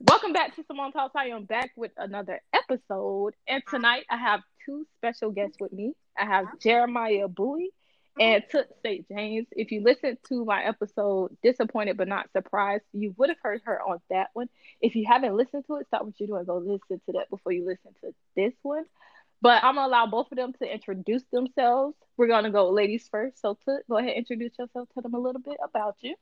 Welcome back to Simone Talks. I am back with another episode, and tonight I have two special guests with me. I have Jeremiah Buie and Tut St. James. If you listened to my episode, Disappointed but Not Surprised, you would have heard her on that one. If you haven't listened to it, stop what you're doing. Go listen to that before you listen to this one. But I'm gonna allow both of them to introduce themselves. We're gonna go ladies first. So Tut, go ahead, introduce yourself. Tell them a little bit about you.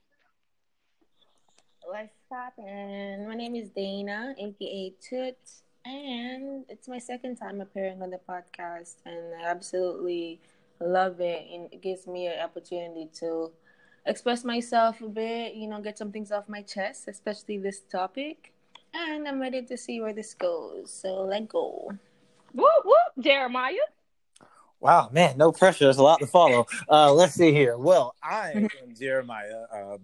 What's happening? My name is Dana, aka Tut, and it's my second time appearing on the podcast, and I absolutely love it. And it gives me an opportunity to express myself a bit, you know, get some things off my chest, especially this topic. And I'm ready to see where this goes. So let go. Whoop whoop, Jeremiah. Wow, man, no pressure. There's a lot to follow. Uh, let's see here. Well, I am Jeremiah. Um,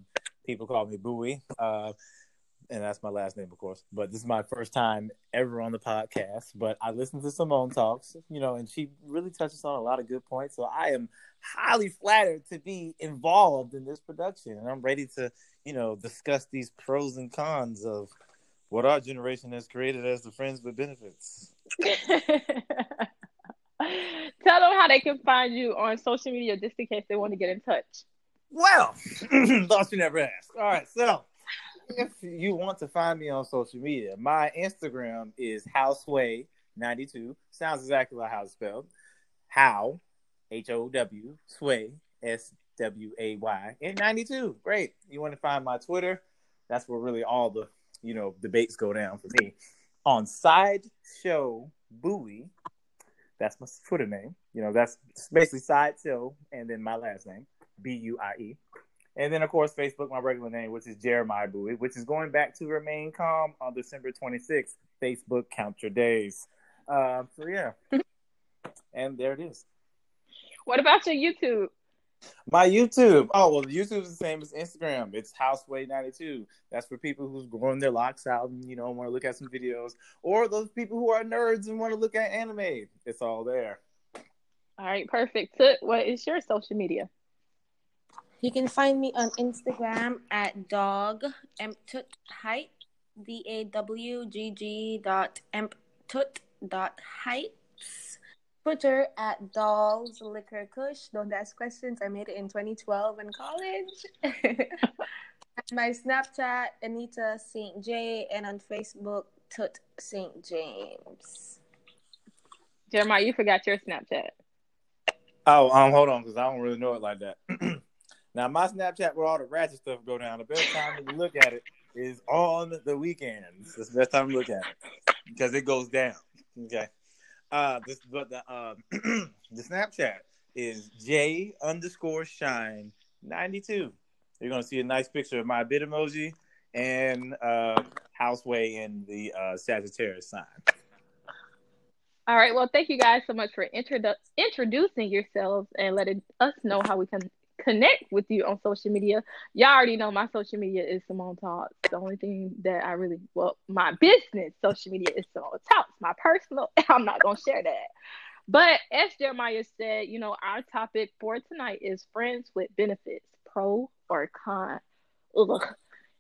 people call me Buie, uh, and that's my last name, of course. But this is my first time ever on the podcast. But I listened to Simone talks, you know, and she really touches on a lot of good points. So I am highly flattered to be involved in this production, and I'm ready to, you know, discuss these pros and cons of what our generation has created as the friends with benefits. Tell them how they can find you on social media just in case they want to get in touch. Well, thought you never asked. All right, so if you want to find me on social media, my Instagram is howsway92. Sounds exactly like how it's spelled. How, H O W, sway, S W A Y, and 92. Great. You want to find my Twitter? That's where really all the, you know, debates go down for me. On Sideshow Buie, that's my Twitter name. You know, that's basically Sideshow and then my last name. B U I E. And then, of course, Facebook, my regular name, which is Jeremiah Buie, which is going back to remain calm on December 26th. Facebook, count your days. Uh, so, yeah. and there it is. What about your YouTube? My YouTube. Oh, well, YouTube is the same as Instagram. It's Howsway92. That's for people who's growing their locks out and, you know, want to look at some videos. Or those people who are nerds and want to look at anime. It's all there. All right, perfect. What is your social media? You can find me on Instagram at dog height d a w g g dot emptut dot heights. Twitter at dolls liquor kush. Don't ask questions. I made it in 2012 in college. My Snapchat Anita St. J and on Facebook Tut St. James. Jeremiah, you forgot your Snapchat. Oh, um, hold on, because I don't really know it like that. Now, my Snapchat where all the ratchet stuff go down, the best time to look at it is on the weekends. That's the best time to look at it because it goes down. Okay. Uh, this but the uh, the Snapchat is J underscore shine ninety two. You're gonna see a nice picture of my Bitmoji and uh, Howsway and the uh, Sagittarius sign. All right. Well, thank you guys so much for introdu- introducing yourselves and letting us know how we can connect with you on social media. Y'all already know my social media is Simone Talks. The only thing that I really, well, my business social media is Simone Talks. My personal, I'm not going to share that. But as Jeremiah said, you know, our topic for tonight is friends with benefits, pro or con. Ugh.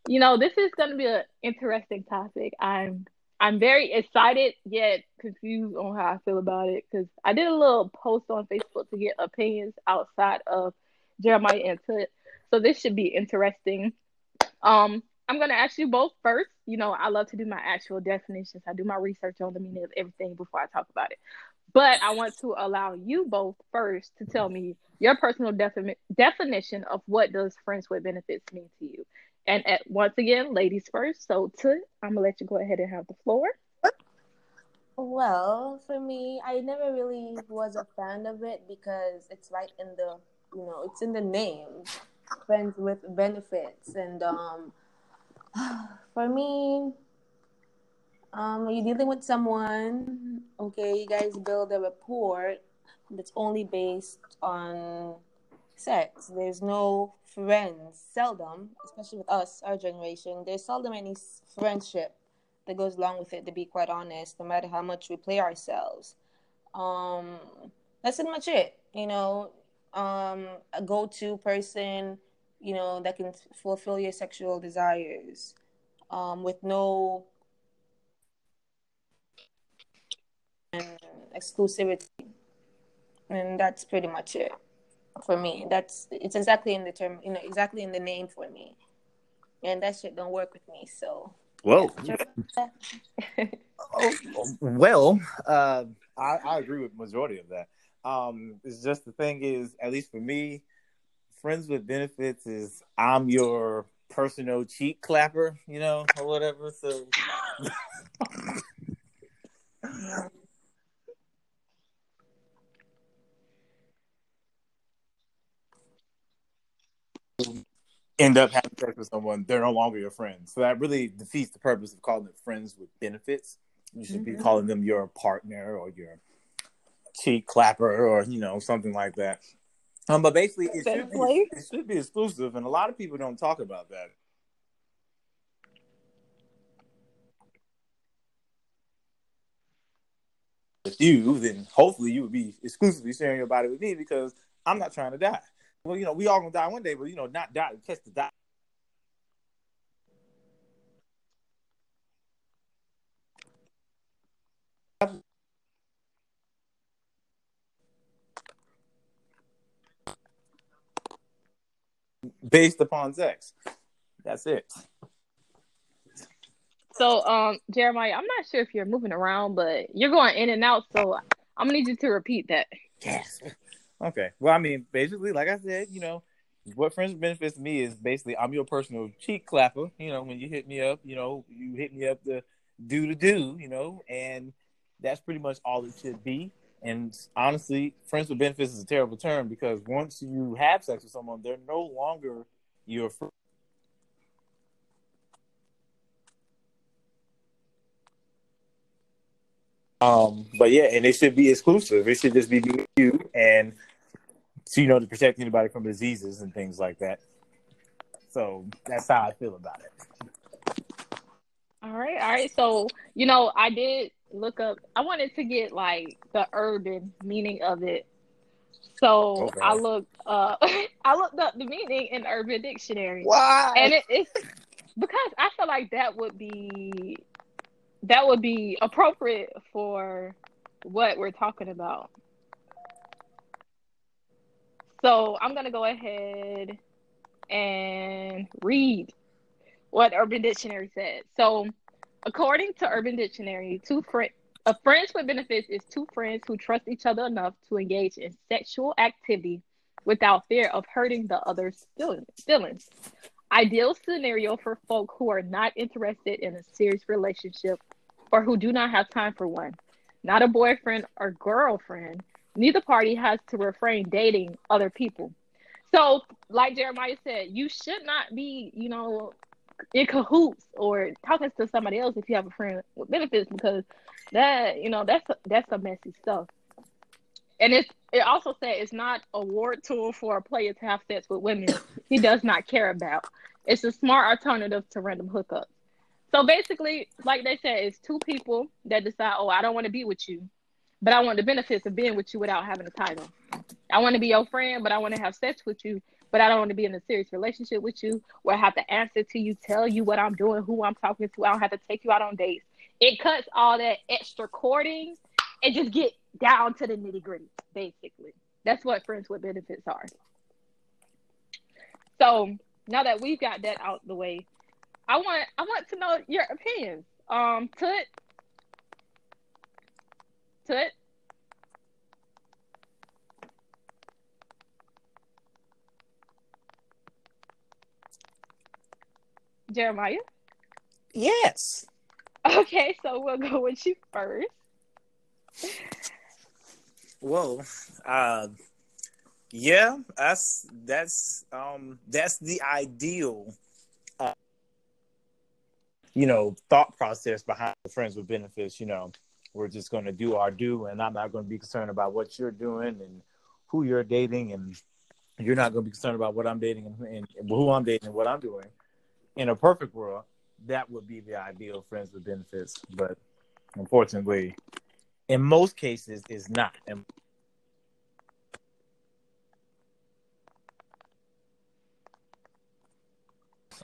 You know, this is going to be an interesting topic. I'm I'm very excited yet confused on how I feel about it because I did a little post on Facebook to get opinions outside of Jeremiah into it. So this should be interesting. Um, I'm gonna ask you both first. You know, I love to do my actual definitions. I do my research on the meaning of everything before I talk about it. But I want to allow you both first to tell me your personal defi- definition of what does friends with benefits mean to you. And at, once again, ladies first. So, to I'm gonna let you go ahead and have the floor. Well, for me, I never really was a fan of it because it's right in the you know it's in the name friends with benefits. And um for me um you're dealing with someone okay you guys build a rapport that's only based on sex. There's no friends seldom especially with us our generation. There's seldom any friendship that goes along with it to be quite honest no matter how much we play ourselves. Um that's pretty much it you know um, a go-to person, you know, that can fulfill your sexual desires um, with no exclusivity. And that's pretty much it for me. That's it's exactly in the term, you know, exactly in the name for me. And that shit don't work with me. So well, oh, well, uh, I, I agree with majority of that. Um, it's just the thing is, at least for me, friends with benefits is I'm your personal cheek clapper, you know, or whatever. So end up having sex with someone, they're no longer your friends. So that really defeats the purpose of calling it friends with benefits. You should mm-hmm. be calling them your partner or your cheek clapper or you know something like that. Um, but basically, it should, be, it should be exclusive, and a lot of people don't talk about that. With you, then hopefully you would be exclusively sharing your body with me because I'm not trying to die. Well, you know, we all gonna die one day, but you know, not die, catch the die. Based upon sex. That's it. So, um, Jeremiah, I'm not sure if you're moving around, but you're going in and out. So, I'm gonna need you to repeat that. Yes. Okay. Well, I mean, basically, like I said, you know, what friends benefits me is basically I'm your personal cheek clapper. You know, when you hit me up, you know, you hit me up to do to do, you know, and that's pretty much all it should be. And honestly, friends with benefits is a terrible term because once you have sex with someone, they're no longer your friend. Um, but yeah, and it should be exclusive. It should just be you, and so you know to protect anybody from diseases and things like that. So that's how I feel about it. All right, all right. So you know, I did look up. I wanted to get like the urban meaning of it. So okay. I looked uh I looked up the meaning in Urban Dictionary. Why? And it, it's because I feel like that would be that would be appropriate for what we're talking about. So I'm gonna go ahead and read what Urban Dictionary says. So According to Urban Dictionary, two friends a friends with benefits is two friends who trust each other enough to engage in sexual activity without fear of hurting the other's feelings. Ideal scenario for folk who are not interested in a serious relationship or who do not have time for one. Not a boyfriend or girlfriend. Neither party has to refrain dating other people. So, like Jeremiah said, you should not be, you know, in cahoots or talking to somebody else if you have a friend with benefits because that you know that's that's some messy stuff. And it's it also said it's not a ward tool for a player to have sex with women he does not care about. It's a smart alternative to random hookups. So basically, like they said, it's two people that decide, oh, I don't want to be with you, but I want the benefits of being with you without having a title. I want to be your friend, but I want to have sex with you but I don't want to be in a serious relationship with you where I have to answer to you, tell you what I'm doing, who I'm talking to. I don't have to take you out on dates. It cuts all that extra courting and just get down to the nitty gritty, basically. That's what friends with benefits are. So now that we've got that out the way, I want I want to know your opinions. Um, Tut, Tut, Jeremiah? Yes. Okay, so we'll go with you first. Well, uh, yeah, that's that's um that's the ideal, uh, you know, thought process behind the friends with benefits. You know, we're just going to do our do, and I'm not going to be concerned about what you're doing and who you're dating, and you're not going to be concerned about what I'm dating and, and who I'm dating and what I'm doing in a perfect world, that would be the ideal friends with benefits. But unfortunately, in most cases, is not. And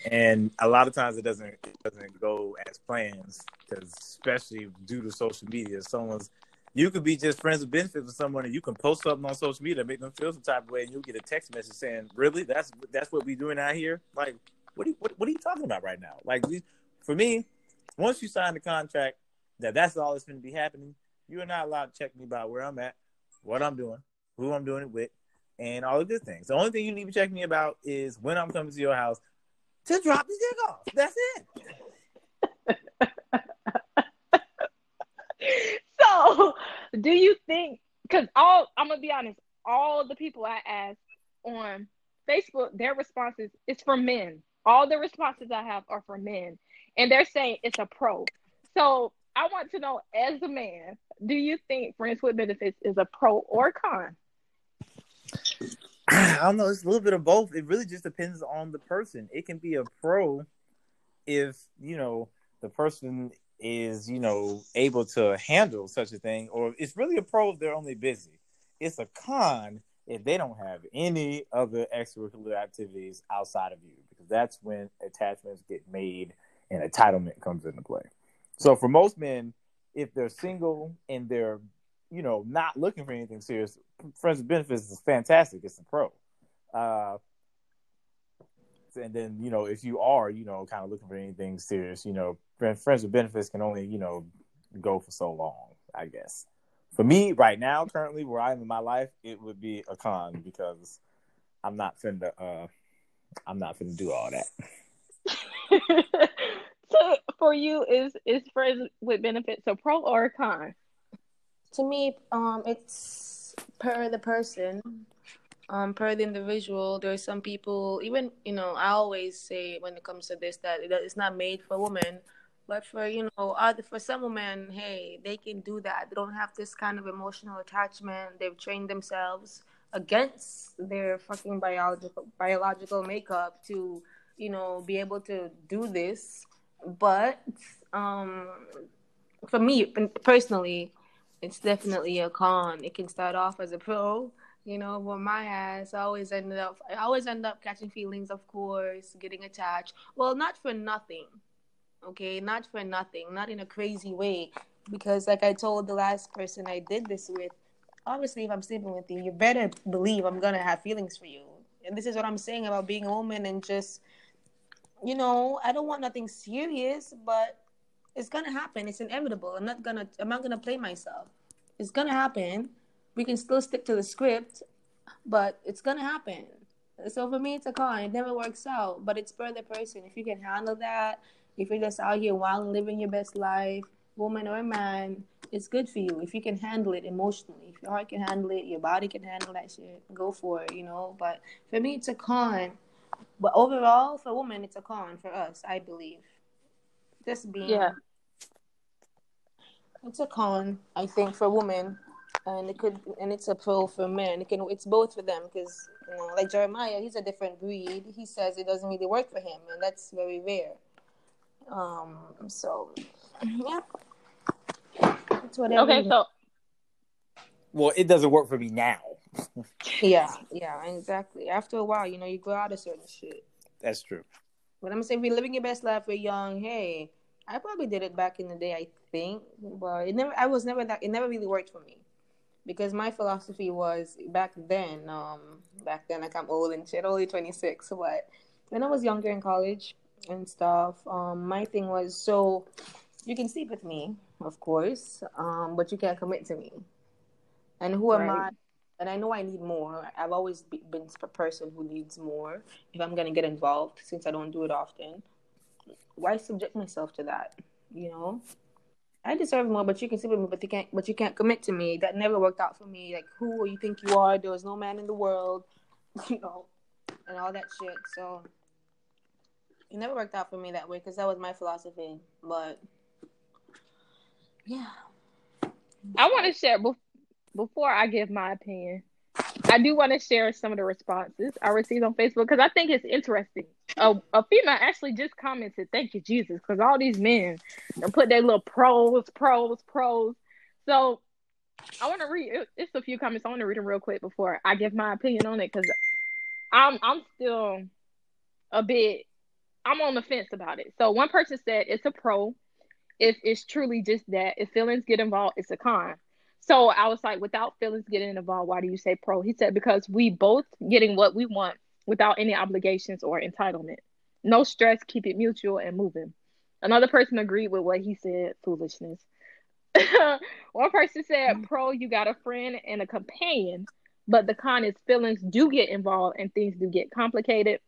and a lot of times it doesn't it doesn't go as plans because especially due to social media someone's you could be just friends with benefits with someone, and you can post something on social media, make them feel some type of way, and you'll get a text message saying, "Really? That's that's what we doing out here? Like, what are you, what, what are you talking about right now? Like, for me, once you sign the contract that that's all that's going to be happening, you are not allowed to check me about where I'm at, what I'm doing, who I'm doing it with, and all the good things. The only thing you need to check me about is when I'm coming to your house to drop the dick off. That's it. so, do you think? Because all I'm gonna be honest, all the people I asked on Facebook, their responses is for men. All the responses I have are for men, and they're saying it's a pro. So I want to know, as a man, do you think friends with benefits is a pro or con? I don't know. It's a little bit of both. It really just depends on the person. It can be a pro if you know the person is you know able to handle such a thing, or it's really a pro if they're only busy. It's a con if they don't have any other extracurricular activities outside of you, because that's when attachments get made and entitlement comes into play. So for most men, if they're single and they're you know not looking for anything serious, friends with benefits is fantastic. It's a pro. Uh, and then you know if you are you know kind of looking for anything serious, you know friends with benefits can only you know go for so long. I guess for me right now, currently where I am in my life, it would be a con because I'm not finna uh, I'm not finna do all that. so for you, is is friends with benefits a pro or a con? To me, um, it's per the person um, per the individual. There are some people, even you know, I always say when it comes to this that it's not made for women, but for you know, other for some women, hey, they can do that. They don't have this kind of emotional attachment. They've trained themselves against their fucking biological biological makeup to you know be able to do this. But um, for me personally, it's definitely a con. It can start off as a pro you know, but my ass, I always ended up, I always end up catching feelings, of course, getting attached. Well, not for nothing, okay, not for nothing, not in a crazy way, because like I told the last person I did this with, obviously, if I'm sleeping with you, you better believe I'm gonna have feelings for you. And this is what I'm saying about being a woman and just, you know, I don't want nothing serious, but it's gonna happen. It's inevitable. I'm not gonna, I'm not gonna play myself. It's gonna happen we can still stick to the script, but it's gonna happen. So for me, it's a con. It never works out, but it's for the person. If you can handle that, if you're just out here and living your best life, woman or man, it's good for you. If you can handle it emotionally, if your heart can handle it, your body can handle that shit, go for it, you know. But for me, it's a con. But overall, for women, it's a con for us, I believe. Just being. Yeah. It's a con, I think, for women and it could and it's a pro for men. It can it's both for them because you know, like Jeremiah, he's a different breed. He says it doesn't really work for him, and that's very rare. Um. So, yeah. It's whatever. Okay, so. Well, it doesn't work for me now. yeah, yeah, exactly. After a while, you know, you grow out of certain shit. That's true. But I'm gonna say, if we're living your best life, we're young. Hey, I probably did it back in the day. I think, but it never. I was never that. It never really worked for me because my philosophy was back then, um, back then like I'm old and shit, only 26, but when I was younger in college and stuff, um, my thing was so you can sleep with me, of course, um, but you can't commit to me. And who right. am I? And I know I need more. I've always been a person who needs more if I'm gonna get involved, since I don't do it often. Why subject myself to that? You know. I deserve more, but you can sleep with me, but you can't. But you can't commit to me. That never worked out for me. Like, who you think you are? There was no man in the world, you know, and all that shit. So it never worked out for me that way because that was my philosophy. But yeah, I want to share before I give my opinion. I do want to share some of the responses I received on Facebook because I think it's interesting. A, a female actually just commented, "Thank you, Jesus," because all these men put their little pros, pros, pros. So I want to read. It's a few comments. I want to read them real quick before I give my opinion on it because I'm I'm still a bit. I'm on the fence about it. So one person said it's a pro if it's truly just that. If feelings get involved, it's a con. So I was like, without feelings getting involved, why do you say pro? He said, because we both getting what we want without any obligations or entitlement. No stress, keep it mutual and moving. Another person agreed with what he said, foolishness. One person said, mm. pro, you got a friend and a companion, but the con is feelings do get involved and things do get complicated.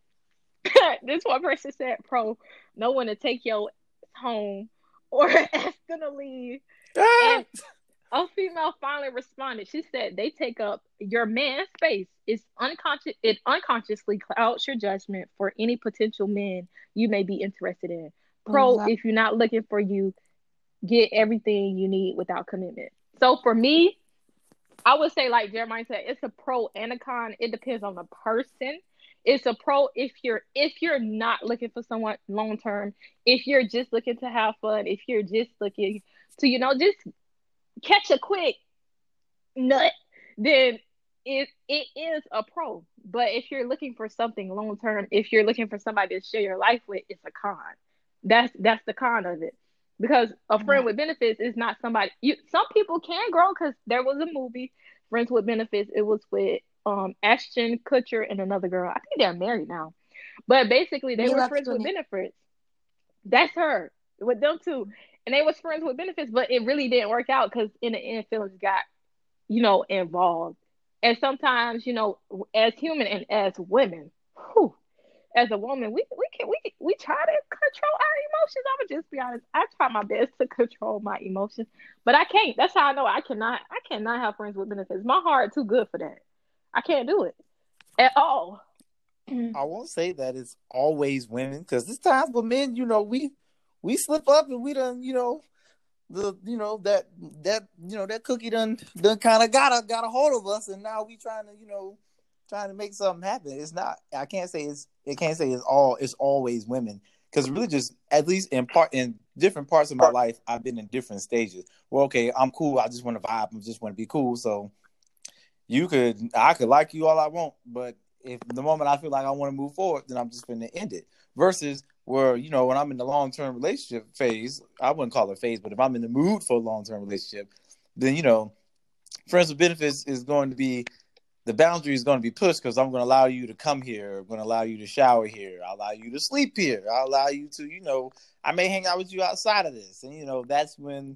this one person said, pro, no one to take your home or ask them to leave. Ah! and a female finally responded. She said they take up your man's space. It's unconscious. It unconsciously clouds your judgment for any potential men you may be interested in. Oh, pro, exactly. if you're not looking for you, get everything you need without commitment. So for me, I would say like Jeremiah said, it's a pro and a con. It depends on the person. It's a pro if you're if you're not looking for someone long term, if you're just looking to have fun, if you're just looking to, you know, just catch a quick nut, then it it is a pro. But if you're looking for something long term, if you're looking for somebody to share your life with, it's a con. That's that's the con of it. Because a friend with benefits is not somebody you some people can grow because there was a movie, Friends with Benefits. It was with um Ashton Kutcher and another girl. I think they're married now. But basically they were friends with benefits. That's her. With them too and they was friends with benefits, but it really didn't work out because in the end, feelings got, you know, involved. And sometimes, you know, as human and as women, whew, as a woman, we we can we we try to control our emotions. I'm gonna just be honest. I try my best to control my emotions, but I can't. That's how I know I cannot. I cannot have friends with benefits. My heart too good for that. I can't do it at all. Mm. I won't say that it's always women because there's times when men, you know, we we slip up and we done, you know, the you know that that you know that cookie done done kind of got a got a hold of us, and now we trying to you know trying to make something happen. It's not. I can't say it's. It can't say it's all. It's always women because really just at least in part in different parts of my life, I've been in different stages. Well, okay, I'm cool. I just want to vibe. I just want to be cool. So you could, I could like you all I want, but if the moment I feel like I want to move forward, then I'm just going to end it. Versus where you know when I'm in the long term relationship phase, I wouldn't call it phase, but if I'm in the mood for a long term relationship, then you know, friends with benefits is going to be the boundary is going to be pushed because I'm going to allow you to come here. I'm going to allow you to shower here. I'll allow you to sleep here. I'll allow you to, you know, I may hang out with you outside of this, and you know that's when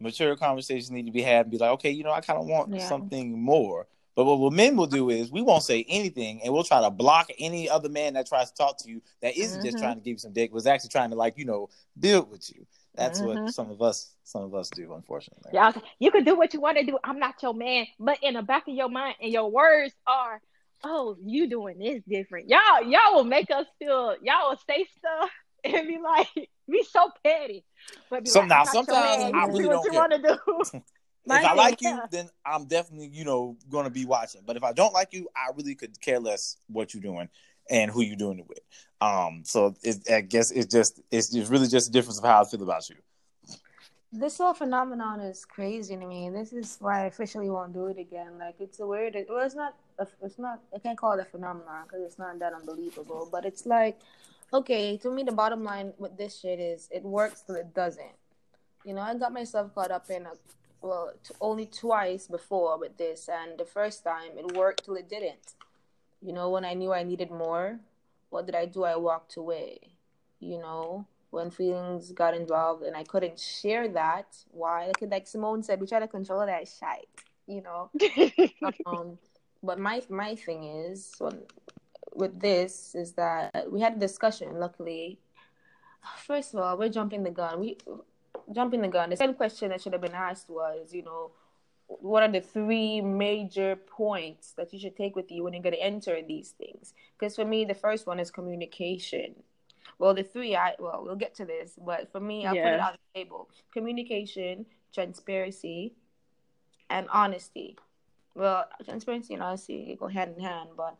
mature conversations need to be had and be like, okay, you know, I kind of want yeah. something more. But what, men will do is we won't say anything and we'll try to block any other man that tries to talk to you that isn't mm-hmm. just trying to give you some dick, was actually trying to like, you know, build with you. That's mm-hmm. what some of us some of us do, unfortunately. Yeah, you can do what you want to do. I'm not your man, but in the back of your mind and your words are, oh, you doing this different. Y'all, y'all will make us feel. Y'all will say stuff and be like, be so petty. But so like, now sometimes I really don't want to do. if I like you, then I'm definitely, you know, gonna be watching. But if I don't like you, I really could care less what you're doing and who you're doing it with. Um, so it, I guess it's just it's just really just a difference of how I feel about you. This whole phenomenon is crazy to me. This is why I officially won't do it again. Like it's a weird. Well, it's not. It's not. I can't call it a phenomenon because it's not that unbelievable. But it's like, okay, to me, the bottom line with this shit is it works till it doesn't. You know, I got myself caught up in a well t- only twice before with this and the first time it worked till it didn't. You know when i knew i needed more what did i do? I walked away. You know when feelings got involved and i couldn't share that why? Like, like simone said we try to control that shit you know? Um, but my my thing is when, with this is that we had a discussion luckily first of all we're jumping the gun we jumping the gun. The second question that should have been asked was, you know, what are the three major points that you should take with you when you're going to enter these things? Because for me, the first one is communication. Well, the three, I well, we'll get to this, but for me, I'll yeah. put it on the table: communication, transparency, and honesty. Well, transparency and honesty go hand in hand, but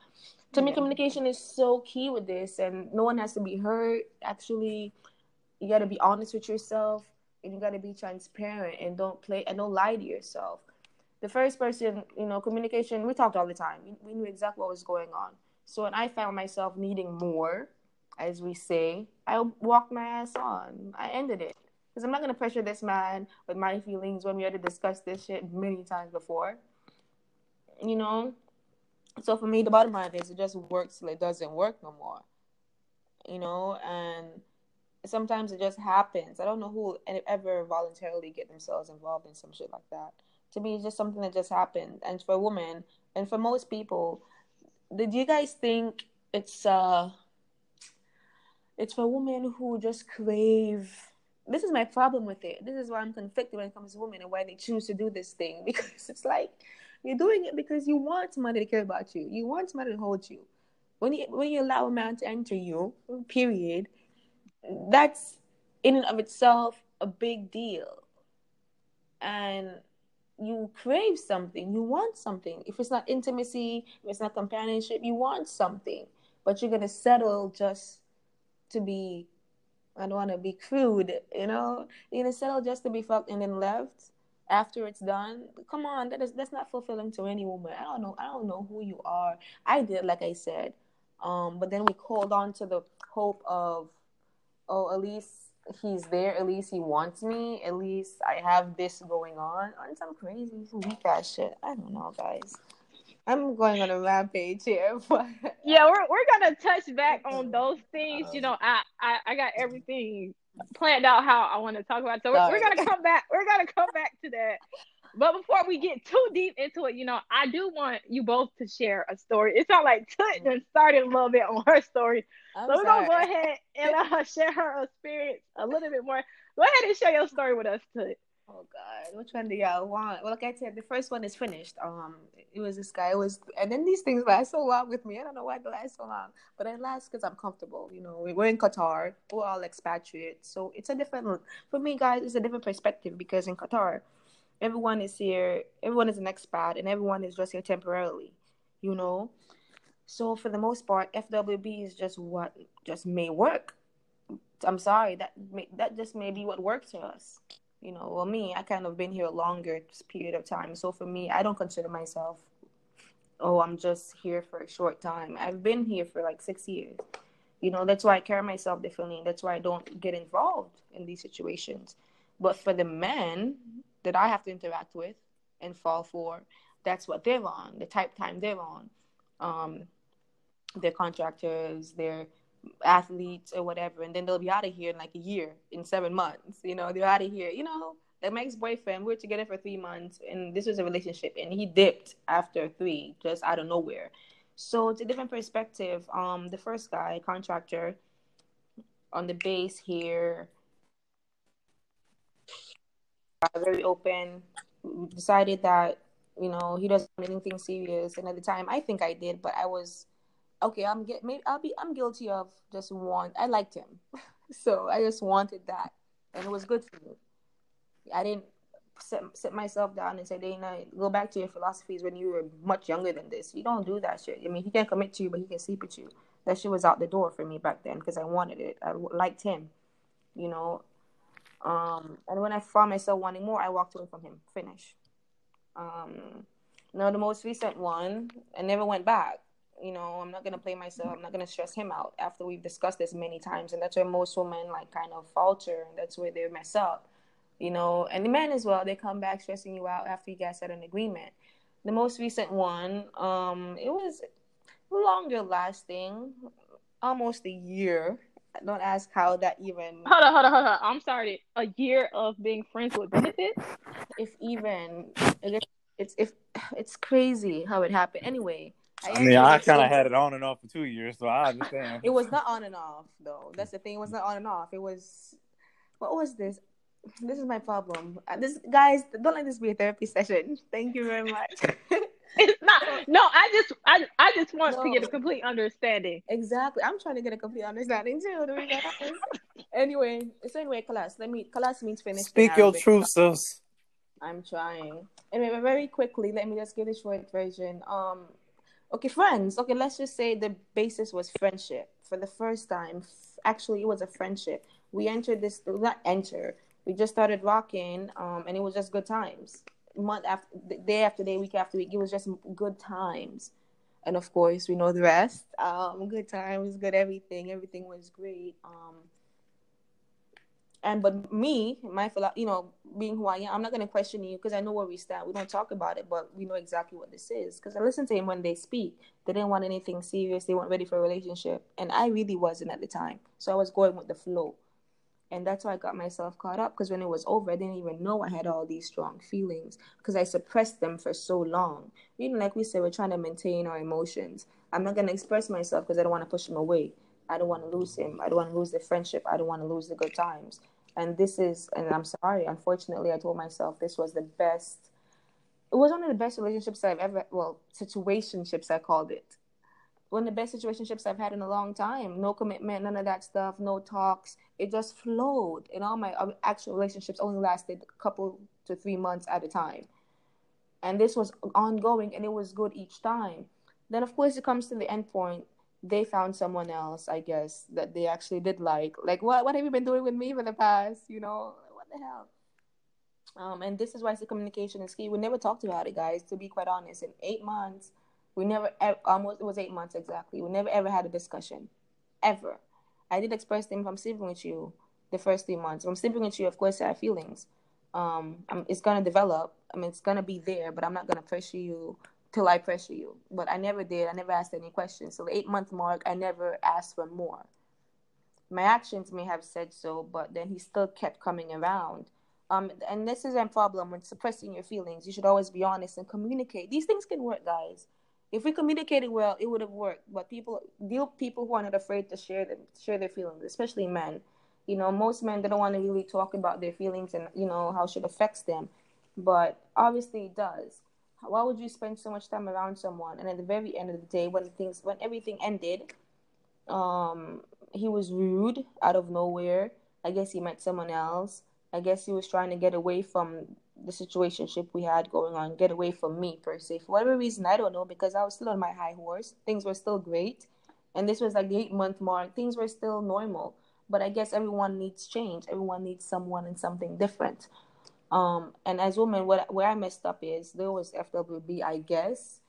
to yeah. me, communication is so key with this, and no one has to be hurt. Actually, you got to be honest with yourself and you got to be transparent and don't play and don't lie to yourself. The first person, you know, communication, we talked all the time. We, we knew exactly what was going on. So when I found myself needing more, as we say, I walked my ass on. I ended it. Because I'm not gonna pressure this man with my feelings when we had to discuss this shit many times before. You know. So for me, the bottom line is it just works till it doesn't work no more. You know, and sometimes it just happens. I don't know who ever voluntarily get themselves involved in some shit like that. To me, it's just something that just happened. And for women, and for most people, did you guys think it's uh it's for women who just crave this is my problem with it. This is why I'm conflicted when it comes to women and why they choose to do this thing because it's like you're doing it because you want somebody to care about you. You want somebody to hold you. When you when you allow a man to enter you, period, that's in and of itself a big deal. And you crave something, you want something. If it's not intimacy, if it's not companionship, you want something. But you're gonna settle just to be I don't wanna be crude, you know? You're gonna settle just to be fucked and then left after it's done. Come on, that is that's not fulfilling to any woman. I don't know. I don't know who you are. I did, like I said. Um, but then we hold on to the hope of, oh, at least he's there. At least he wants me. At least I have this going on. On some crazy weak ass shit. I don't know, guys. I'm going on a rampage here. But... Yeah, we're we're gonna touch back on those things. You know, I I, I got everything planned out how I want to talk about. So we're, we're, gonna come back. We're gonna come back to that. But before we get too deep into it, you know, I do want you both to share a story. It's not like Tut and started a little bit on her story. I'm so we're gonna go ahead and uh, share her experience a little bit more. Go ahead and share your story with us, Tut. Oh God, which one do y'all want? Well, like I said, the first one is finished. Um, it was this guy. It was, and then these things last so long with me. I don't know why they last so long, but it lasts because I'm comfortable. You know, we're in Qatar. We're all expatriates, so it's a different. For me, guys, it's a different perspective because in Qatar, everyone is here. Everyone is an expat, and everyone is just here temporarily. You know, so for the most part, FWB is just what just may work. I'm sorry that may, that just may be what works for us you know well me i kind of been here a longer period of time. So for me i don't consider myself oh i'm just here for a short time. I've been here for like six years. You know that's why i carry myself differently. That's why i don't get involved in these situations. But for the men that i have to interact with and fall for that's what they're on the type time they're on. Um, they're contractors they're athletes or whatever, and then they'll be out of here in like a year, in seven months. You know, they're out of here. You know, like my ex boyfriend, we were together for three months, and this was a relationship, and he dipped after three, just out of nowhere. So it's a different perspective. Um, the first guy, contractor, on the base here, very open. Decided that you know he doesn't anything serious, and at the time, I think I did, but I was okay, I'm get maybe I'll be I'm guilty of just want I liked him. so I just wanted that. And it was good for me. I didn't sit, sit myself down and say, Dana, go back to your philosophies when you were much younger than this. You don't do that shit. I mean, he can't commit to you, but he can sleep with you. That shit was out the door for me back then because I wanted it. I liked him, you know. Um, and when I found myself wanting more, I walked away from him. Finish. Um, now the most recent one, I never went back you know, I'm not gonna play myself. I'm not gonna stress him out after we've discussed this many times, and that's where most women like kind of falter, and that's where they mess up, you know. And the men as well, they come back stressing you out after you guys had an agreement. The most recent one, um, it was longer lasting, almost a year. Don't ask how that even. Hold on, hold on, hold on. I'm sorry. A year of being friends with benefits. If even, it's if it's crazy how it happened. Anyway, I, I mean, I kind of had it on and off for two years, so I understand. it was not on and off, though. That's the thing. It was not on and off. It was, what was this? This is my problem. Uh, this guys, don't let this be a therapy session. Thank you very much. it's not. No, I just, I, I just want no. to get a complete understanding. Exactly. I'm trying to get a complete understanding too. anyway, so anyway, class. Let me. Class means finish. Speak your truth, sis. I'm trying. Anyway, very quickly, let me just give the short version. Um, okay friends. Okay let's just say the basis was friendship. For the first time actually it was a friendship. We entered this not enter. We just started rocking um and it was just good times. Month after day after day week after week it was just good times. And of course we know the rest. Um good times good everything. Everything was great. Um and but me, my you know, being who I am, I'm not gonna question you because I know where we stand. We don't talk about it, but we know exactly what this is. Because I listen to him when they speak. They didn't want anything serious. They weren't ready for a relationship, and I really wasn't at the time. So I was going with the flow, and that's why I got myself caught up. Because when it was over, I didn't even know I had all these strong feelings because I suppressed them for so long. You know, like we said, we're trying to maintain our emotions. I'm not gonna express myself because I don't want to push them away. I don't want to lose him. I don't want to lose the friendship. I don't want to lose the good times. And this is, and I'm sorry, unfortunately, I told myself this was the best. It was one of the best relationships I've ever, well, situationships I called it. One of the best situationships I've had in a long time. No commitment, none of that stuff, no talks. It just flowed. And all my uh, actual relationships only lasted a couple to three months at a time. And this was ongoing and it was good each time. Then, of course, it comes to the end point they found someone else, I guess, that they actually did like. Like, what what have you been doing with me for the past? You know, what the hell? Um, and this is why the communication is key. We never talked about it, guys. To be quite honest, in eight months, we never almost it was eight months exactly. We never ever had a discussion, ever. I did express them if I'm sleeping with you the first three months. If I'm sleeping with you, of course, I have feelings. Um, I'm, it's gonna develop. I mean, it's gonna be there, but I'm not gonna pressure you till I pressure you. But I never did. I never asked any questions. So the eight month mark, I never asked for more. My actions may have said so, but then he still kept coming around. Um, and this is a problem when suppressing your feelings. You should always be honest and communicate. These things can work, guys. If we communicated well, it would have worked. But people, deal people who are not afraid to share them, share their feelings, especially men. You know, most men they don't want to really talk about their feelings and you know how shit affects them, but obviously it does why would you spend so much time around someone? And at the very end of the day when things when everything ended um he was rude out of nowhere. I guess he met someone else. I guess he was trying to get away from the situationship we had going on get away from me per se. For whatever reason i don't know because i was still on my high horse. Things were still great. And this was like the eight month mark. Things were still normal. But i guess everyone needs change. Everyone needs someone and something different um, and as women, what where I messed up is there was FWB, I guess.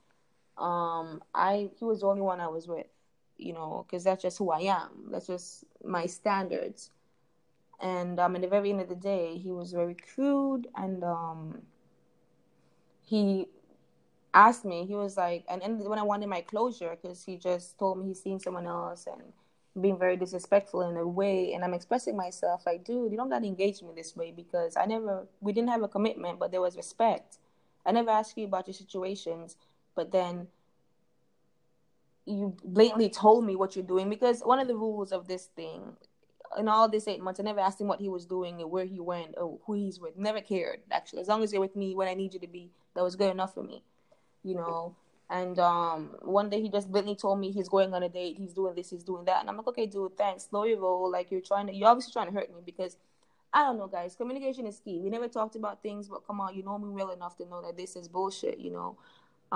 Um, I he was the only one I was with, you know, because that's just who I am. That's just my standards. And um, at the very end of the day, he was very crude, and um, he asked me. He was like, and, and when I wanted my closure, because he just told me he's seen someone else, and being very disrespectful in a way and I'm expressing myself like, dude, you don't gotta engage me this way because I never we didn't have a commitment, but there was respect. I never asked you about your situations, but then you blatantly told me what you're doing because one of the rules of this thing in all this eight months, I never asked him what he was doing or where he went or who he's with. Never cared, actually. As long as you're with me when I need you to be, that was good enough for me. You know, and um, one day he just blatantly told me he's going on a date, he's doing this, he's doing that, and I'm like, okay, dude, thanks, slow your roll. Like you're trying to, you're obviously trying to hurt me because I don't know, guys. Communication is key. We never talked about things, but come on, you know me well enough to know that this is bullshit. You know.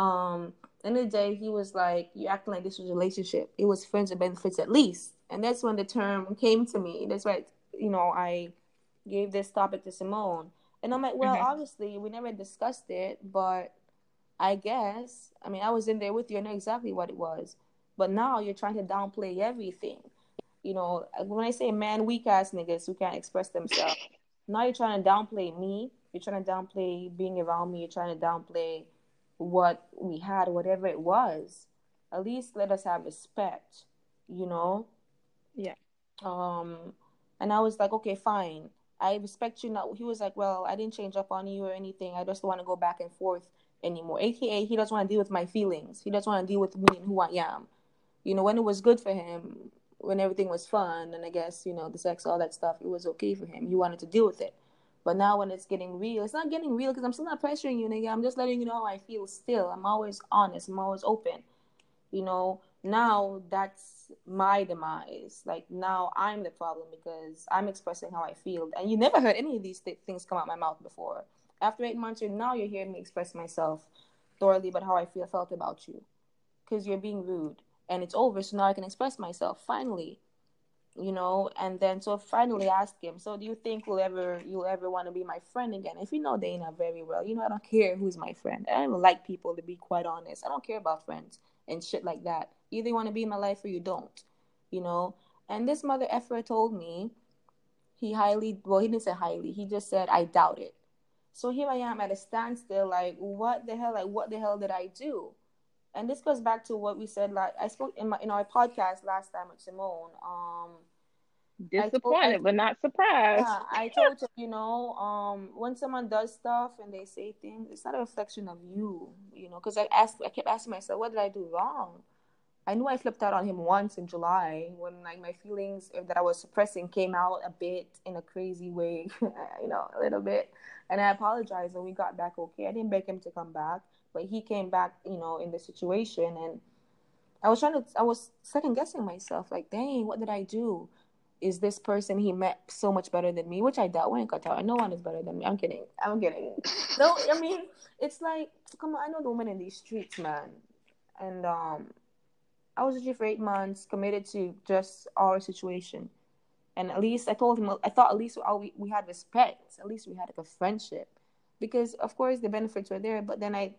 Um, end of the day, he was like, you're acting like this was a relationship. It was friends and benefits at least." And that's when the term came to me. That's why, you know, I gave this topic to Simone, and I'm like, "Well, mm-hmm. obviously, we never discussed it, but I guess. I mean, I was in there with you. I know exactly what it was. But now you're trying to downplay everything. You know, when I say man, weak ass niggas who can't express themselves, now you're trying to downplay me. You're trying to downplay being around me. You're trying to downplay what we had, whatever it was. At least let us have respect, you know? Yeah. Um, and I was like, okay, fine. I respect you now. He was like, well, I didn't change up on you or anything. I just want to go back and forth anymore. AKA, he doesn't want to deal with my feelings. He doesn't want to deal with me and who I am. You know, when it was good for him, when everything was fun, and I guess, you know, the sex, all that stuff, it was okay for him. He wanted to deal with it. But now when it's getting real, it's not getting real because I'm still not pressuring you, nigga. I'm just letting you know how I feel still. I'm always honest. I'm always open. You know, now that's my demise. Like now I'm the problem because I'm expressing how I feel. And you never heard any of these th- things come out my mouth before after eight months, you're now you're hearing me express myself thoroughly about how I feel felt about you, because you're being rude, and it's over. So now I can express myself finally, you know. And then so finally ask him. So do you think we'll ever you'll ever want to be my friend again? If you know Dana very well, you know I don't care who's my friend. I don't like people to be quite honest. I don't care about friends and shit like that. Either you want to be in my life or you don't, you know. And this mother effer told me he highly well he didn't say highly he just said i doubt it so here i am at a standstill like what the hell like what the hell did i do? And this goes back to what we said like i spoke in my in our podcast last time with simone um disappointed told, but not surprised. Yeah, i told you you know um when someone does stuff and they say things it's not a reflection of you you know because i asked i kept asking myself what did i do wrong I knew I flipped out on him once in July when like my feelings that I was suppressing came out a bit in a crazy way, you know, a little bit. And I apologized and we got back okay. I didn't beg him to come back, but he came back, you know, in the situation and I was trying to I was second guessing myself, like, dang, what did I do? Is this person he met so much better than me? Which I doubt when cut out. No one is better than me. I'm kidding. I'm kidding. no, I mean, it's like, come on, I know the women in these streets, man. And um I was with you for eight months, committed to just our situation. And at least I told him, I thought at least we, we had respect. At least we had like a friendship. Because, of course, the benefits were there. But then I,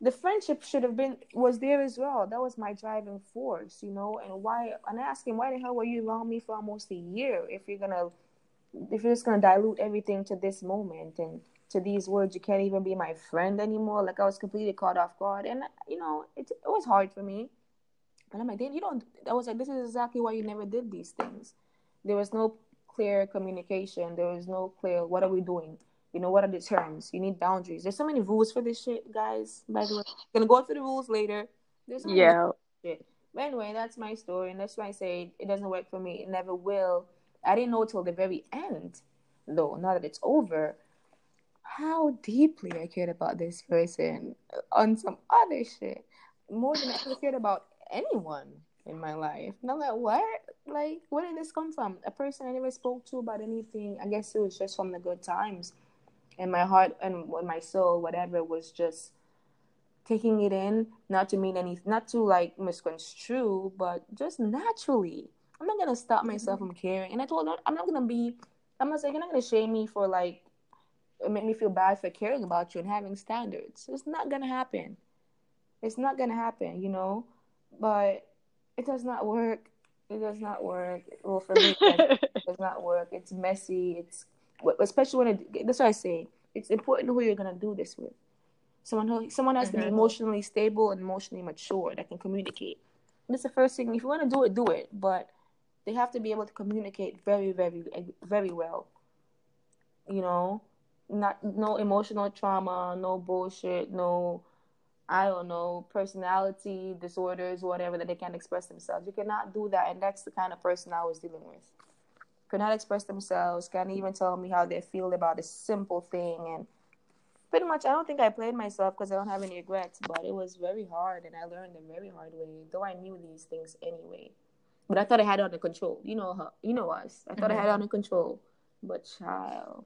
the friendship should have been, was there as well. That was my driving force, you know? And why, and I asked him, why the hell were you around me for almost a year if you're going to, if you're just going to dilute everything to this moment and to these words, you can't even be my friend anymore. Like I was completely caught off guard. And, you know, it, it was hard for me and I'm like, you don't. I was like, this is exactly why you never did these things. There was no clear communication. There was no clear, what are we doing? You know, what are the terms? You need boundaries. There's so many rules for this shit, guys. By the way, I'm gonna go through the rules later. There's so yeah. Shit. But anyway, that's my story, and that's why I say it doesn't work for me. It never will. I didn't know till the very end, though. Now that it's over, how deeply I cared about this person on some other shit more than I ever cared about anyone in my life. And I'm like, what? Like, where did this come from? A person I never spoke to about anything. I guess it was just from the good times. And my heart and my soul, whatever, was just taking it in, not to mean any, not to like misconstrue, but just naturally. I'm not gonna stop mm-hmm. myself from caring. And I told her, I'm not gonna be, I'm not saying you're not gonna shame me for like, make me feel bad for caring about you and having standards. It's not gonna happen. It's not gonna happen, you know but it does not work. It does not work. Well, for me, it does not work. It's messy. It's especially when it, that's what I say. It's important who you're gonna do this with. Someone who someone has mm-hmm. to be mm-hmm. emotionally stable and emotionally mature that can communicate. that's the first thing. If you want to do it, do it. But they have to be able to communicate very, very, very well. You know, not no emotional trauma, no bullshit, no I don't know, personality disorders, whatever, that they can't express themselves. You cannot do that. And that's the kind of person I was dealing with. Could not express themselves, can't even tell me how they feel about a simple thing. And pretty much, I don't think I played myself because I don't have any regrets, but it was very hard. And I learned the very hard way, though I knew these things anyway. But I thought I had it under control. You know her, you know us. I thought mm-hmm. I had it under control. But child,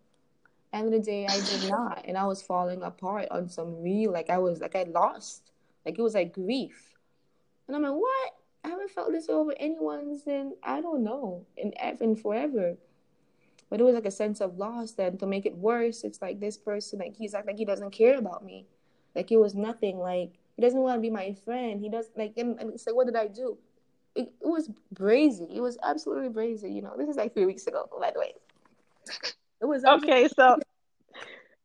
end of the day i did not and i was falling apart on some real like i was like i lost. Like it was like grief. And i'm like what? I haven't felt this over anyone's in i don't know in ever forever. But it was like a sense of loss then to make it worse it's like this person like he's like, like he doesn't care about me. Like it was nothing like he doesn't want to be my friend. He does like and, and it's like what did i do? It, it was brazy. It was absolutely brazy you know? This is like three weeks ago by the way. It was okay. So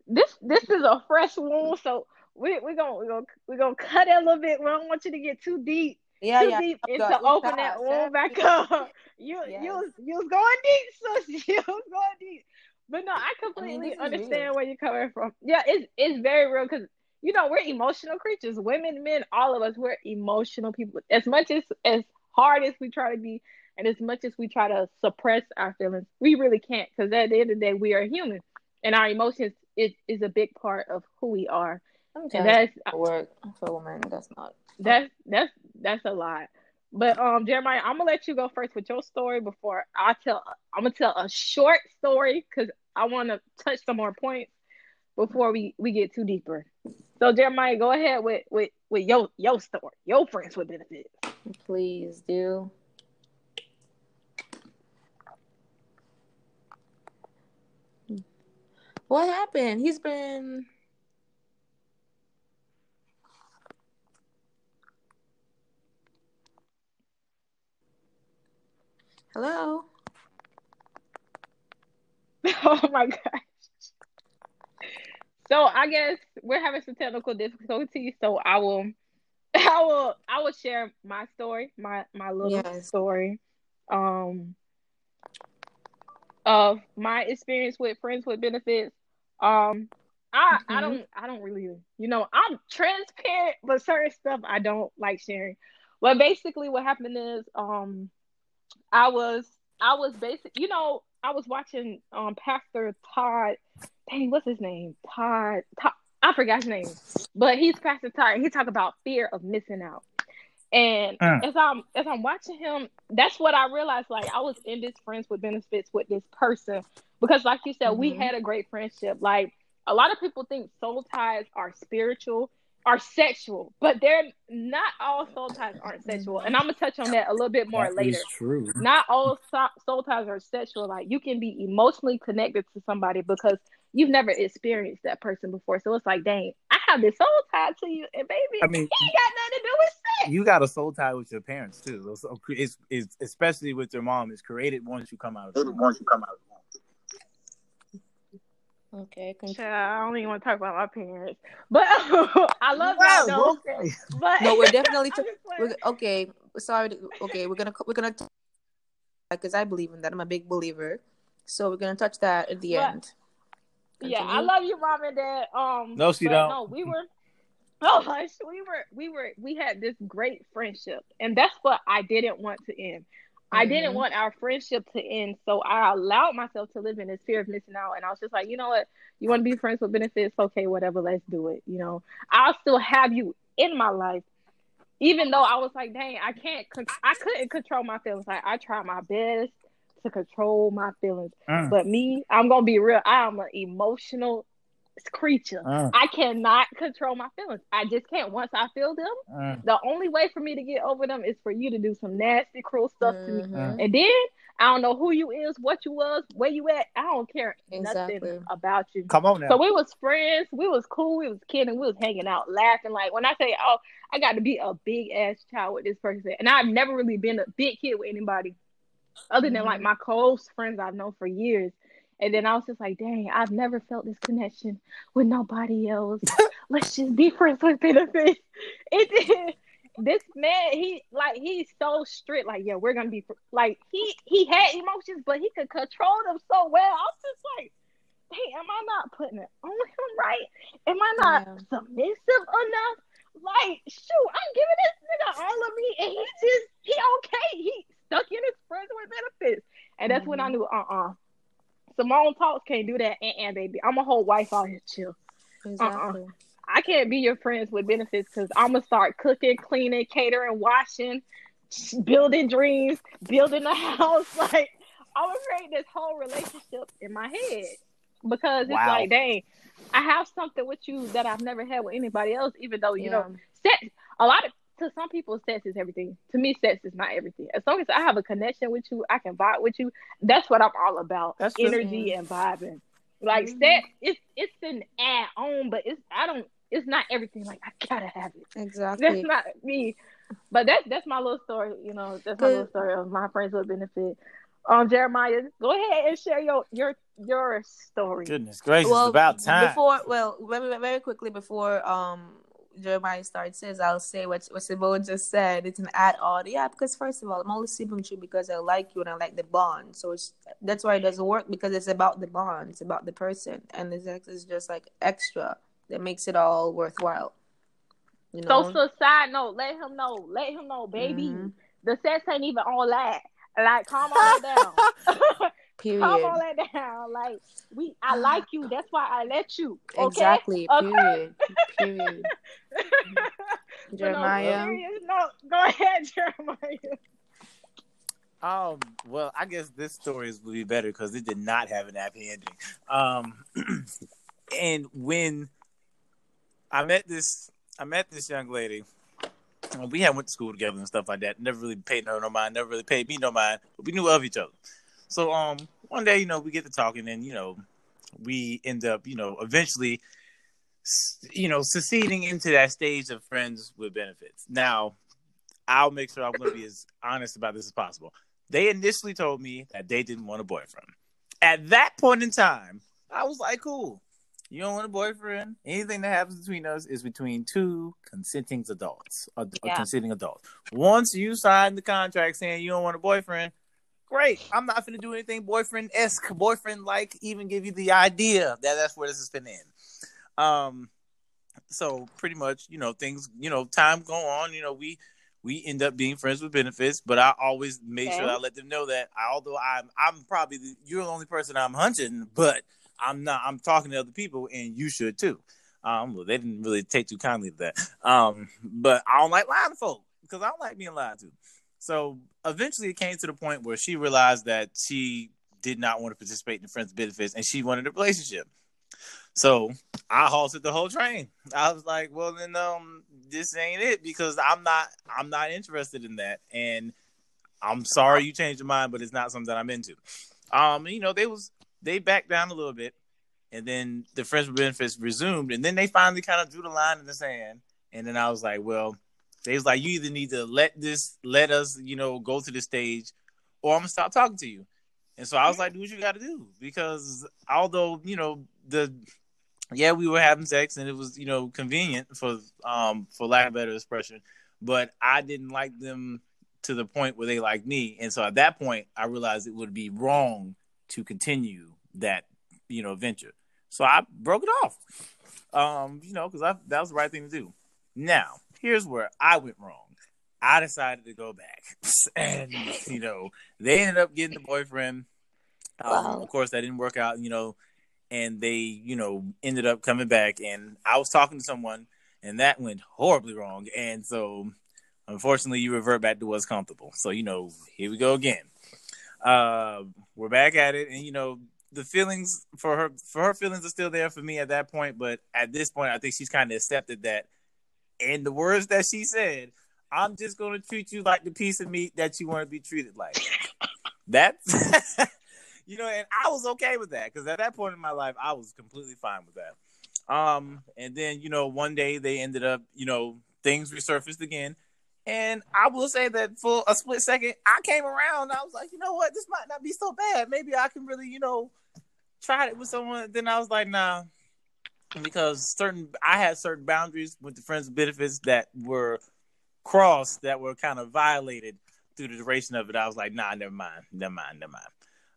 this this is a fresh wound. So we we're gonna we're gonna we're gonna cut it a little bit. We don't want you to get too deep. Yeah, too yeah. deep and to open that wound back up. You yes. you was you was going deep, so you was going deep. But no, I completely I mean, understand where you're coming from. Yeah, it's it's very real because you know we're emotional creatures. Women, men, all of us, we're emotional people. As much as as hard as we try to be, and as much as we try to suppress our feelings, we really can't because at the end of the day, we are human. And our emotions is, is a big part of who we are. and that's work for women. That's not. That's that's that's a lot. But um, Jeremiah, I'm gonna let you go first with your story before I tell. I'm gonna tell a short story because I want to touch some more points before we we get too deeper. So Jeremiah, go ahead with with with your your story, your friends with benefits. Please do. What happened? He's been. Hello? oh my gosh. So I guess we're having some technical difficulties. So I will, I will, I will share my story, my my little Yes. story, um, of my experience with friends with benefits. Um, I I Mhm. don't I don't really you know I'm transparent, but certain stuff I don't like sharing. But basically, what happened is um, I was I was basic you know I was watching um Pastor Todd. Dang, what's his name? Todd. Todd I forgot his name, but he's Pastor Todd. And he talk about fear of missing out. And Mm. as I'm as I'm watching him, that's what I realized. Like I was in this friends with benefits with this person because, like you said, we Mhm. had a great friendship. Like a lot of people think soul ties are spiritual, are sexual, but they're not all soul ties aren't sexual. And I'm gonna touch on that a little bit more That later is true. not all so- soul ties are sexual. Like you can be emotionally connected to somebody because you've never experienced that person before. So it's like, dang, I have this soul tie to you, and baby, I mean, it ain't got nothing to do with sex. you got a soul tie with your parents too. So it's, it's especially with your mom. It's created once you come out of the. Once you come out. Okay. Con- Child, I don't even want to talk about my parents, but I love that though. okay. But no, we're definitely. T- we're, okay. Sorry. to- Okay, we're gonna we're gonna because I believe in that. I'm a big believer. So we're gonna touch that at the But- end. Yeah, I love you, mom and dad. Um, No, she don't. No, we were. Oh, hush. we were, we were, we had this great friendship, and that's what I didn't want to end. I didn't Mhm. want our friendship to end, so I allowed myself to live in this fear of missing out. And I was just like, you know what? You want to be friends with benefits? Okay, whatever. Let's do it. You know, I'll still have you in my life, even though I was like, dang, I can't. Con- I couldn't control my feelings. Like I tried my best to control my feelings. Mm, But me, I'm gonna be real. I am an emotional creature. mm, I cannot control my feelings. I just can't. Once I feel them, mm. the only way for me to get over them is for you to do some nasty, cruel stuff to me. Mhm. And then I don't know who you is, what you was, where you at. I don't care Exactly. nothing about you. Come on now. So we was friends. We was cool. We was kidding. We was hanging out, laughing. Like when I say, "Oh, I got to be a big ass child with this person," and I've never really been a big kid with anybody, other than like Mhm. my close friends I've known for years. And then I was just like, "Dang, I've never felt this connection with nobody else. Let's just be friends with benefits." It this man, he like he's so strict. Like, yeah, we're gonna be like he he had emotions, but he could control them so well. I was just like hey, am I not putting it on him right? Am I not Yeah. submissive enough? Like, shoot, I'm giving this nigga all of me, and he just he okay. He stuck in his friends with benefits, and that's when I Mhm. knew, uh, uh Simone talks can't do that, and, and baby, I'm a whole wife out here chill. Uh-uh. Exactly. I can't be your friends with benefits because I'm gonna start cooking, cleaning, catering, washing, building dreams, building a house. Like I'm gonna create this whole relationship in my head because it's Wow. like, dang, I have something with you that I've never had with anybody else. Even though you know, sex. A lot of to some people, sex is everything. To me, sex is not everything. As long as I have a connection with you, I can vibe with you. That's what I'm all about. That's true. energy and vibing. Like Mhm. sex, it's it's an add on, but it's I don't. It's not everything. Like I gotta have it. Exactly. That's not me. But that's that's my little story. You know, that's my little story of my friends with benefit. Um, Jeremiah, go ahead and share your your your story. Goodness gracious, well, about time. Before, well, very, very quickly before um Jeremiah starts says, I'll say what what Simone just said. It's an add on, yeah. Because first of all, I'm only sleeping with you because I like you and I like the bond. So it's that's why it doesn't work because it's about the bond. It's about the person, and the sex is just like extra that makes it all worthwhile. You know. So, so side note, let him know, let him know, baby, Mhm. the sex ain't even all that. Like, calm all down. Period. calm all that down. Like, we, I like you. That's why I let you. Okay? Exactly. Okay? Period. Period. But no, Jeremiah. serious note, go ahead, Jeremiah. Um, well, I guess this story is will be better because it did not have an happy ending. Um, and when I met this, I met this young lady. We had went to school together and stuff like that. Never really paid her no mind. Never really paid me no mind. But we knew of each other. So um, one day, you know, we get to talking, and you know, we end up, you know, eventually, you know, succeeding into that stage of friends with benefits. Now, I'll make sure I'm going to be as honest about this as possible. They initially told me that they didn't want a boyfriend. at that point in time, I was like, cool. You don't want a boyfriend. Anything that happens between us is between two consenting adults, yeah. consenting adults. Once you sign the contract saying you don't want a boyfriend, great. I'm not going to do anything boyfriend esque, boyfriend like, even give you the idea that that's where this is going to end. Um, so pretty much, you know, things, you know, time go on. You know, we we end up being friends with benefits, but I always make okay. sure I let them know that although I'm I'm probably the, you're the only person I'm hunting, but I'm not. I'm talking to other people, and you should too. Um, well, they didn't really take too kindly to that. Um, but I don't like lying to folks because I don't like being lied to. So eventually, it came to the point where she realized that she did not want to participate in friends benefits, and she wanted a relationship. So I halted the whole train. I was like, "Well, then, um, this ain't it because I'm not, I'm not interested in that." And I'm sorry you changed your mind, but it's not something that I'm into. Um, you know, they was they backed down a little bit, and then the friends benefits resumed, and then they finally kind of drew the line in the sand. And then I was like, well, they was like, you either need to let this, let us, you know, go to the stage, or I'm gonna stop talking to you. And so I was like, do what you got to do because although you know the yeah we were having sex and it was you know convenient for um for lack of better expression, but I didn't like them to the point where they liked me, and so at that point I realized it would be wrong to continue that you know venture. So I broke it off. Um, you know, because that was the right thing to do. Now, here's where I went wrong. I decided to go back, and you know, they ended up getting the boyfriend. Um, wow. Of course, that didn't work out. You know, and they, you know, ended up coming back. And I was talking to someone, and that went horribly wrong. And so, unfortunately, you revert back to what's comfortable. So, you know, here we go again. Uh, we're back at it, and you know the feelings for her for her feelings are still there for me at that point. But at this point, I think she's kind of accepted that. And the words that she said, "I'm just going to treat you like the piece of meat that you want to be treated like." That's you know, and I was okay with that because at that point in my life, I was completely fine with that. Um, and then you know, one day they ended up, you know, things resurfaced again and I will say that for a split second, I came around. I was like, you know what, this might not be so bad. Maybe I can really, you know, try it with someone. Then I was like, nah, because certain I had certain boundaries with the friends benefits that were crossed, that were kind of violated through the duration of it. I was like, nah, never mind, never mind, never mind.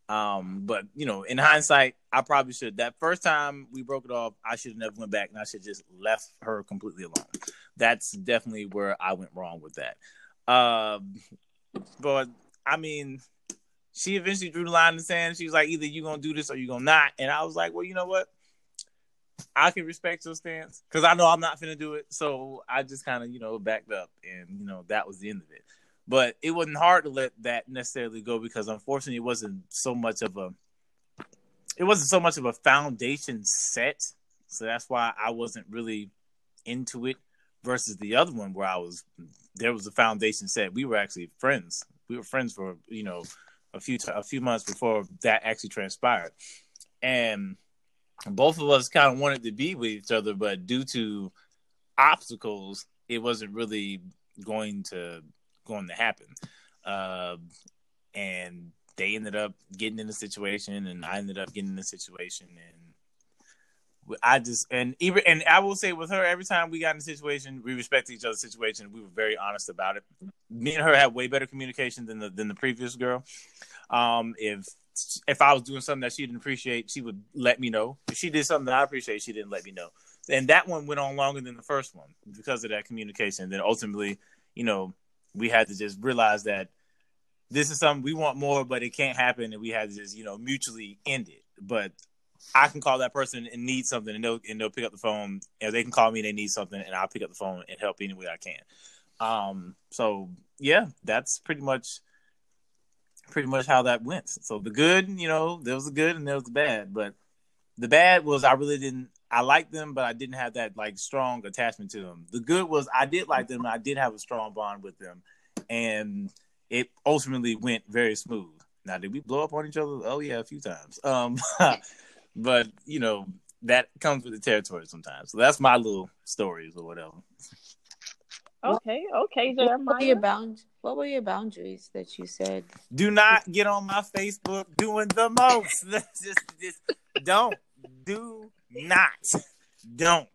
Um, but you know, in hindsight, I probably should. That first time we broke it off, I should have never went back, and I should just left her completely alone. That's definitely where I went wrong with that. Um, but I mean, she eventually drew the line in the sand. She was like, either you're gonna do this or you're gonna not. And I was like, well, you know what? I can respect your stance because I know I'm not gonna do it. So I just kind of, you know, backed up, and you know that was the end of it. But it wasn't hard to let that necessarily go because unfortunately it wasn't so much of a it wasn't so much of a foundation set. So that's why I wasn't really into it versus the other one where I was there was a foundation set. We were actually friends. We were friends for, you know, a few t- a few months before that actually transpired. And both of us kind of wanted to be with each other, but due to obstacles, it wasn't really going to going to happen. Uh, and they ended up getting in the situation, and I ended up getting in the situation, and I just and even and I will say with her, every time we got in a situation, we respected each other's situation. We were very honest about it. Me and her had way better communication than the than the previous girl. Um, if if I was doing something that she didn't appreciate, she would let me know. If she did something that I appreciate, she didn't let me know. And that one went on longer than the first one because of that communication. Then ultimately, you know, we had to just realize that this is something we want more, but it can't happen, and we had to just you know mutually end it. But I can call that person and need something, and they'll and they'll pick up the phone, and they can call me and they need something, and I'll pick up the phone and help any way I can. Um, so yeah, that's pretty much pretty much how that went. So the good, you know, there was the good and there was the bad, but the bad was I really didn't I liked them, but I didn't have that like strong attachment to them. The good was I did like them, I did have a strong bond with them, and it ultimately went very smooth. Now, did we blow up on each other? Oh yeah, a few times. Um, but you know that comes with the territory sometimes. So that's my little stories or whatever. Okay, okay, Jeremiah. What are your boundaries? What were your boundaries that you said? Do not get on my Facebook doing the most. just, just don't. Do not. Don't.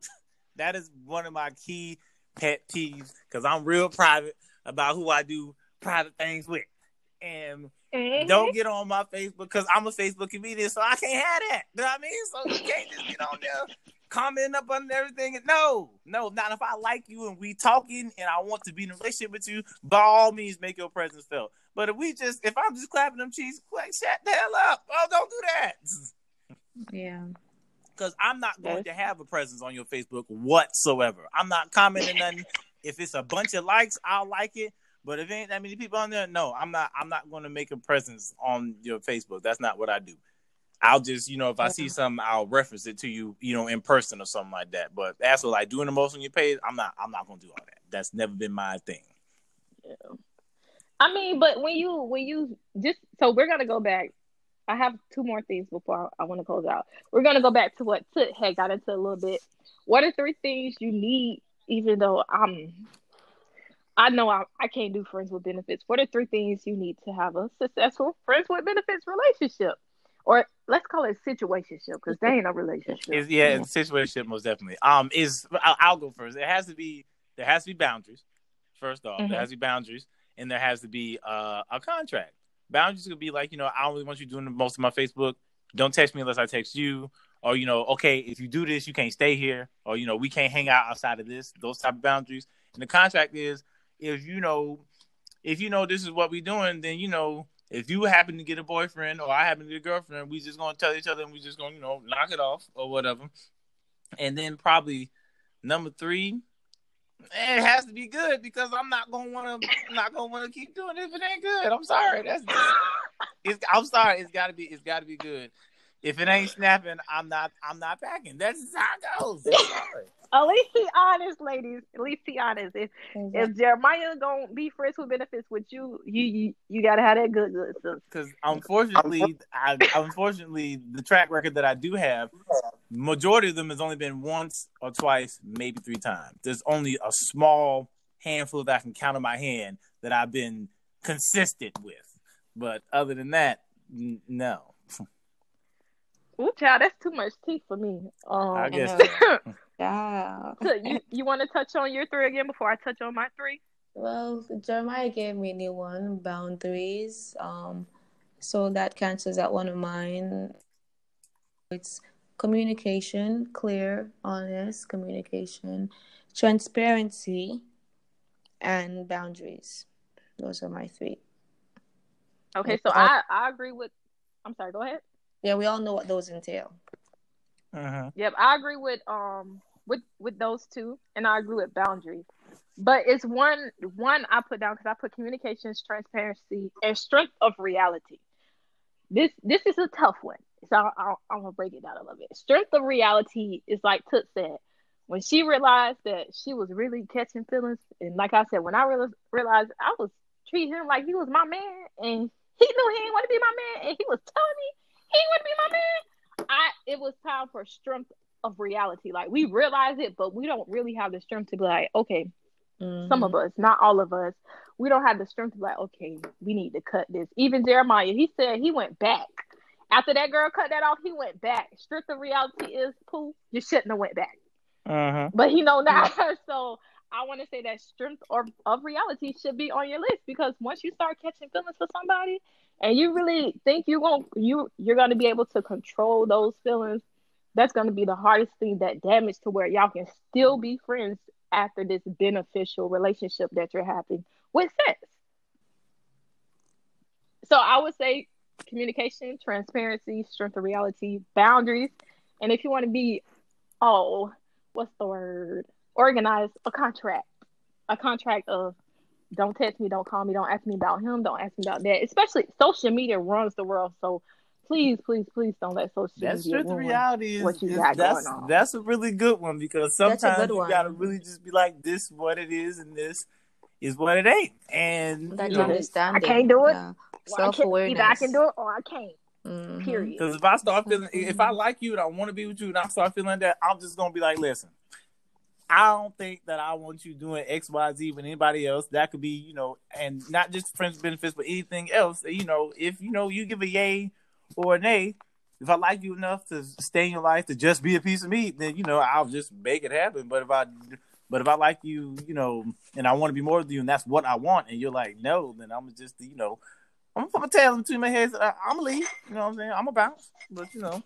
That is one of my key pet peeves because I'm real private about who I do private things with. And mm-hmm. don't get on my Facebook because I'm a Facebook comedian, so I can't have that. You know what I mean? So you can't just get on there commenting up on everything. No, no, not if I like you and we talking and I want to be in a relationship with you, by all means make your presence felt. But if we just if I'm just clapping them cheeks, like shut the hell up. Oh, don't do that. Yeah. Because I'm not going to have a presence on your Facebook whatsoever. I'm not commenting nothing. If it's a bunch of likes, I'll like it. But if ain't that many people on there, no, I'm not. I'm not going to make a presence on your Facebook. That's not what I do. I'll just, you know, if I see something, I'll reference it to you, you know, in person or something like that. But as for like doing the most on your page, I'm not. I'm not going to do all that. That's never been my thing. Yeah. I mean, but when you when you just so we're gonna go back. I have two more things before I, I want to close out. We're gonna go back to what Tut had got into a little bit. What are three things you need, even though I'm I know I, I can't do friends with benefits. What are three things you need to have a successful friends with benefits relationship? Or let's call it situationship because they ain't a relationship. It's, yeah, yeah. situationship most definitely. Um, is I'll, I'll, go first. It has to be there has to be boundaries. First off, mm-hmm. there has to be boundaries, and there has to be uh, a contract. Boundaries could be like you know I only want you doing most of my Facebook. Don't text me unless I text you, or you know, okay, if you do this, you can't stay here, or you know, we can't hang out outside of this. Those type of boundaries. And the contract is if you know if you know this is what we're doing, then you know if you happen to get a boyfriend or I happen to get a girlfriend, we just gonna tell each other and we just gonna you know knock it off or whatever. And then probably number three, it has to be good because I'm not gonna want to not gonna want to keep doing it if it ain't good. I'm sorry. That's just, it's. I'm sorry. It's got to be. It's got to be good. If it ain't snapping, I'm not. I'm not packing. That's how it goes. At least be honest, ladies. At least be honest. If exactly. if Jeremiah gonna be friends with benefits with you, you you, you gotta have that good good stuff. Because unfortunately, I unfortunately the track record that I do have, majority of them has only been once or twice, maybe three times. There's only a small handful that I can count on my hand that I've been consistent with. But other than that, n- no. Ooh, child, that's too much tea for me. Um, I guess. Yeah. So you you want to touch on your three again before I touch on my three? Well, Jeremiah gave me a new one, boundaries. Um, so that cancels out one of mine. It's communication, clear, honest communication, transparency, and boundaries. Those are my three. Okay, so I, I agree with. I'm sorry. Go ahead. Yeah, we all know what those entail. Uh-huh. Yep, I agree with um with with those two, and I agree with boundaries. But it's one one I put down because I put communications, transparency, and strength of reality. This this is a tough one, so i am gonna break it down a little bit. Strength of reality is like Tut said, when she realized that she was really catching feelings, and like I said, when I re- realized I was treating him like he was my man, and he knew he didn't want to be my man, and he was telling me he to be my man. I it was time for strength of reality. Like we realize it, but we don't really have the strength to be like, okay, mm-hmm. some of us, not all of us, we don't have the strength to be like, okay, we need to cut this. Even Jeremiah, he said he went back. After that girl cut that off, he went back. Strength of reality is, pooh, you shouldn't have went back. Uh-huh. But he know now. so I want to say that strength or of reality should be on your list because once you start catching feelings for somebody, and you really think you're going you you're going to be able to control those feelings that's going to be the hardest thing that damage to where y'all can still be friends after this beneficial relationship that you're having with sex. So I would say communication, transparency, strength of reality, boundaries, and if you want to be, oh, what's the word? Organize a contract, a contract of don't text me, don't call me, don't ask me about him, don't ask me about that. Especially social media runs the world, so please, please, please don't let social that's media. That's the reality. Is, what you is, got that's, going on. That's a really good one because sometimes you gotta really just be like, "This what it is, and this is what it ain't." And that you understand. I can't do it. Yeah. Self awareness. Either I can do it or I can't. Mm-hmm. Period. Because if I start feeling, if I like you and I want to be with you, and I start feeling that, I'm just gonna be like, "Listen, I don't think that I want you doing X, Y, Z with anybody else. That could be, you know, and not just friends benefits, but anything else. You know, if you know you give a yay or a nay, if I like you enough to stay in your life to just be a piece of meat, then you know I'll just make it happen. But if I, but if I like you, you know, and I want to be more with you, and that's what I want, and you're like no, then I'm just, you know, I'm gonna tell them to my head. I'm gonna leave. You know what I'm saying? I'm gonna bounce. But you know,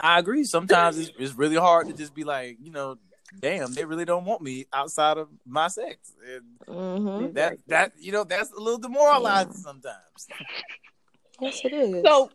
I agree. Sometimes it's, it's really hard to just be like, you know, damn, they really don't want me outside of my sex. And Mm-hmm. that that you know that's a little demoralizing Yeah. sometimes. Yes, it is. So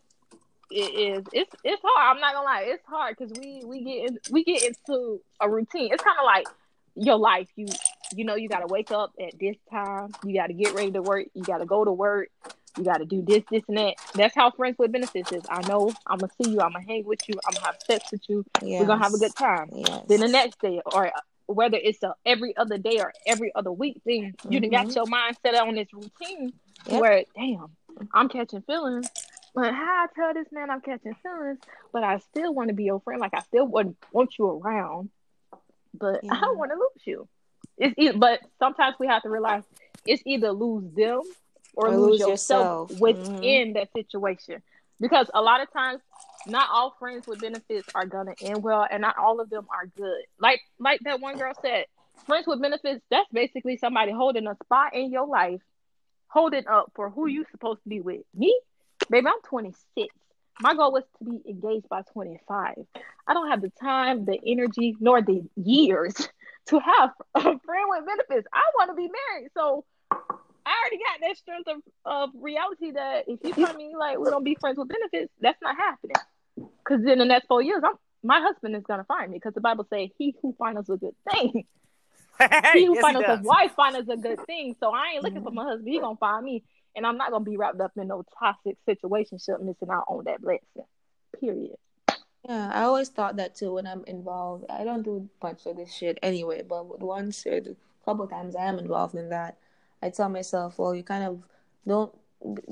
it is. It's it's hard. I'm not gonna lie. It's hard because we we get in, we get into a routine. It's kind of like your life. You you know you got to wake up at this time. You got to get ready to work. You got to go to work. You got to do this, this, and that. That's how friends with benefits is. I know I'm gonna see you. I'm gonna hang with you. I'm gonna have sex with you. We're gonna have a good time. Yes. Then the next day, or uh, whether it's a every other day or every other week thing, you done got mm-hmm. your mind set on this routine Yep. where, damn, I'm catching feelings. But how I tell this man I'm catching feelings, but I still want to be your friend. Like I still want want you around, but I don't want to lose you. It's either, but sometimes we have to realize it's either lose them or, Or lose, lose yourself, yourself. within mm-hmm. that situation. Because a lot of times, not all friends with benefits are gonna end well, and not all of them are good. Like like that one girl said, friends with benefits. That's basically somebody holding a spot in your life, holding up for who you supposed to be with. Me, baby, I'm 26. My goal was to be engaged by 25. I don't have the time, the energy, nor the years to have a friend with benefits. I want to be married, so I already got that strength of, of reality that if you tell me like we're gonna be friends with benefits, that's not happening. Because in the next four years, I'm my husband is gonna find me because the Bible says, "He who finds a good thing, he who Yes, finds he us a wife finds a good thing." So I ain't looking for my mm-hmm. husband; he gonna find me, and I'm not gonna be wrapped up in no toxic situationship, missing out on that blessing. Period. Yeah, I always thought that too when I'm involved. I don't do much of this shit anyway, but once or a couple times I am involved in that, I tell myself, well, you kind of don't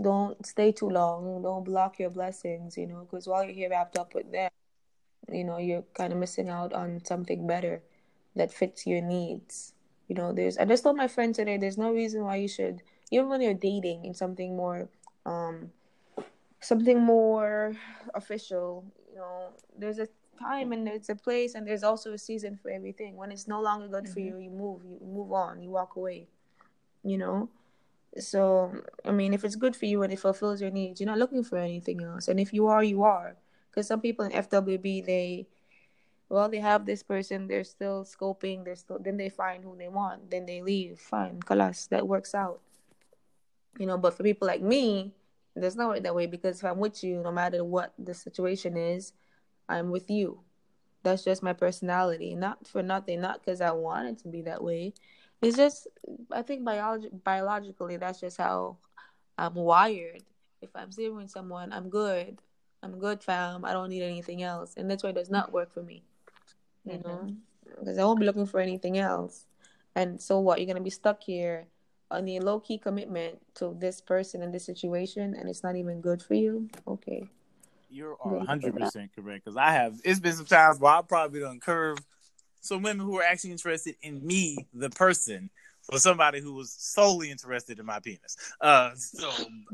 don't stay too long, don't block your blessings, you know, because while you're here wrapped up with them, you know, you're kind of missing out on something better that fits your needs. You know, there's I just told my friend today, there's no reason why you should, even when you're dating in something more, um, something more official. You know, there's a time and there's a place and there's also a season for everything. When it's no longer good for you, you move, you move on, you walk away. You know. So I mean, if it's good for you and it fulfills your needs, you're not looking for anything else. And if you are, you are. Because some people in FWB, they well, they have this person, they're still scoping, they're still then they find who they want, then they leave. Fine, kalas, that works out. You know, but for people like me, does not work that way because if I'm with you, no matter what the situation is, I'm with you. That's just my personality. Not for nothing, not because I want it to be that way. It's just I think biolog- biologically that's just how I'm wired. If I'm with someone, I'm good. I'm good, fam. I don't need anything else, and that's why it does not work for me. You know, because I won't be looking for anything else. And so what? You're gonna be stuck here on a low key commitment to this person and this situation, and it's not even good for you. Okay. You're 100 percent correct because I have. It's been some times where I probably done curve some women who are actually interested in me, the person, for somebody who was solely interested in my penis. Uh, so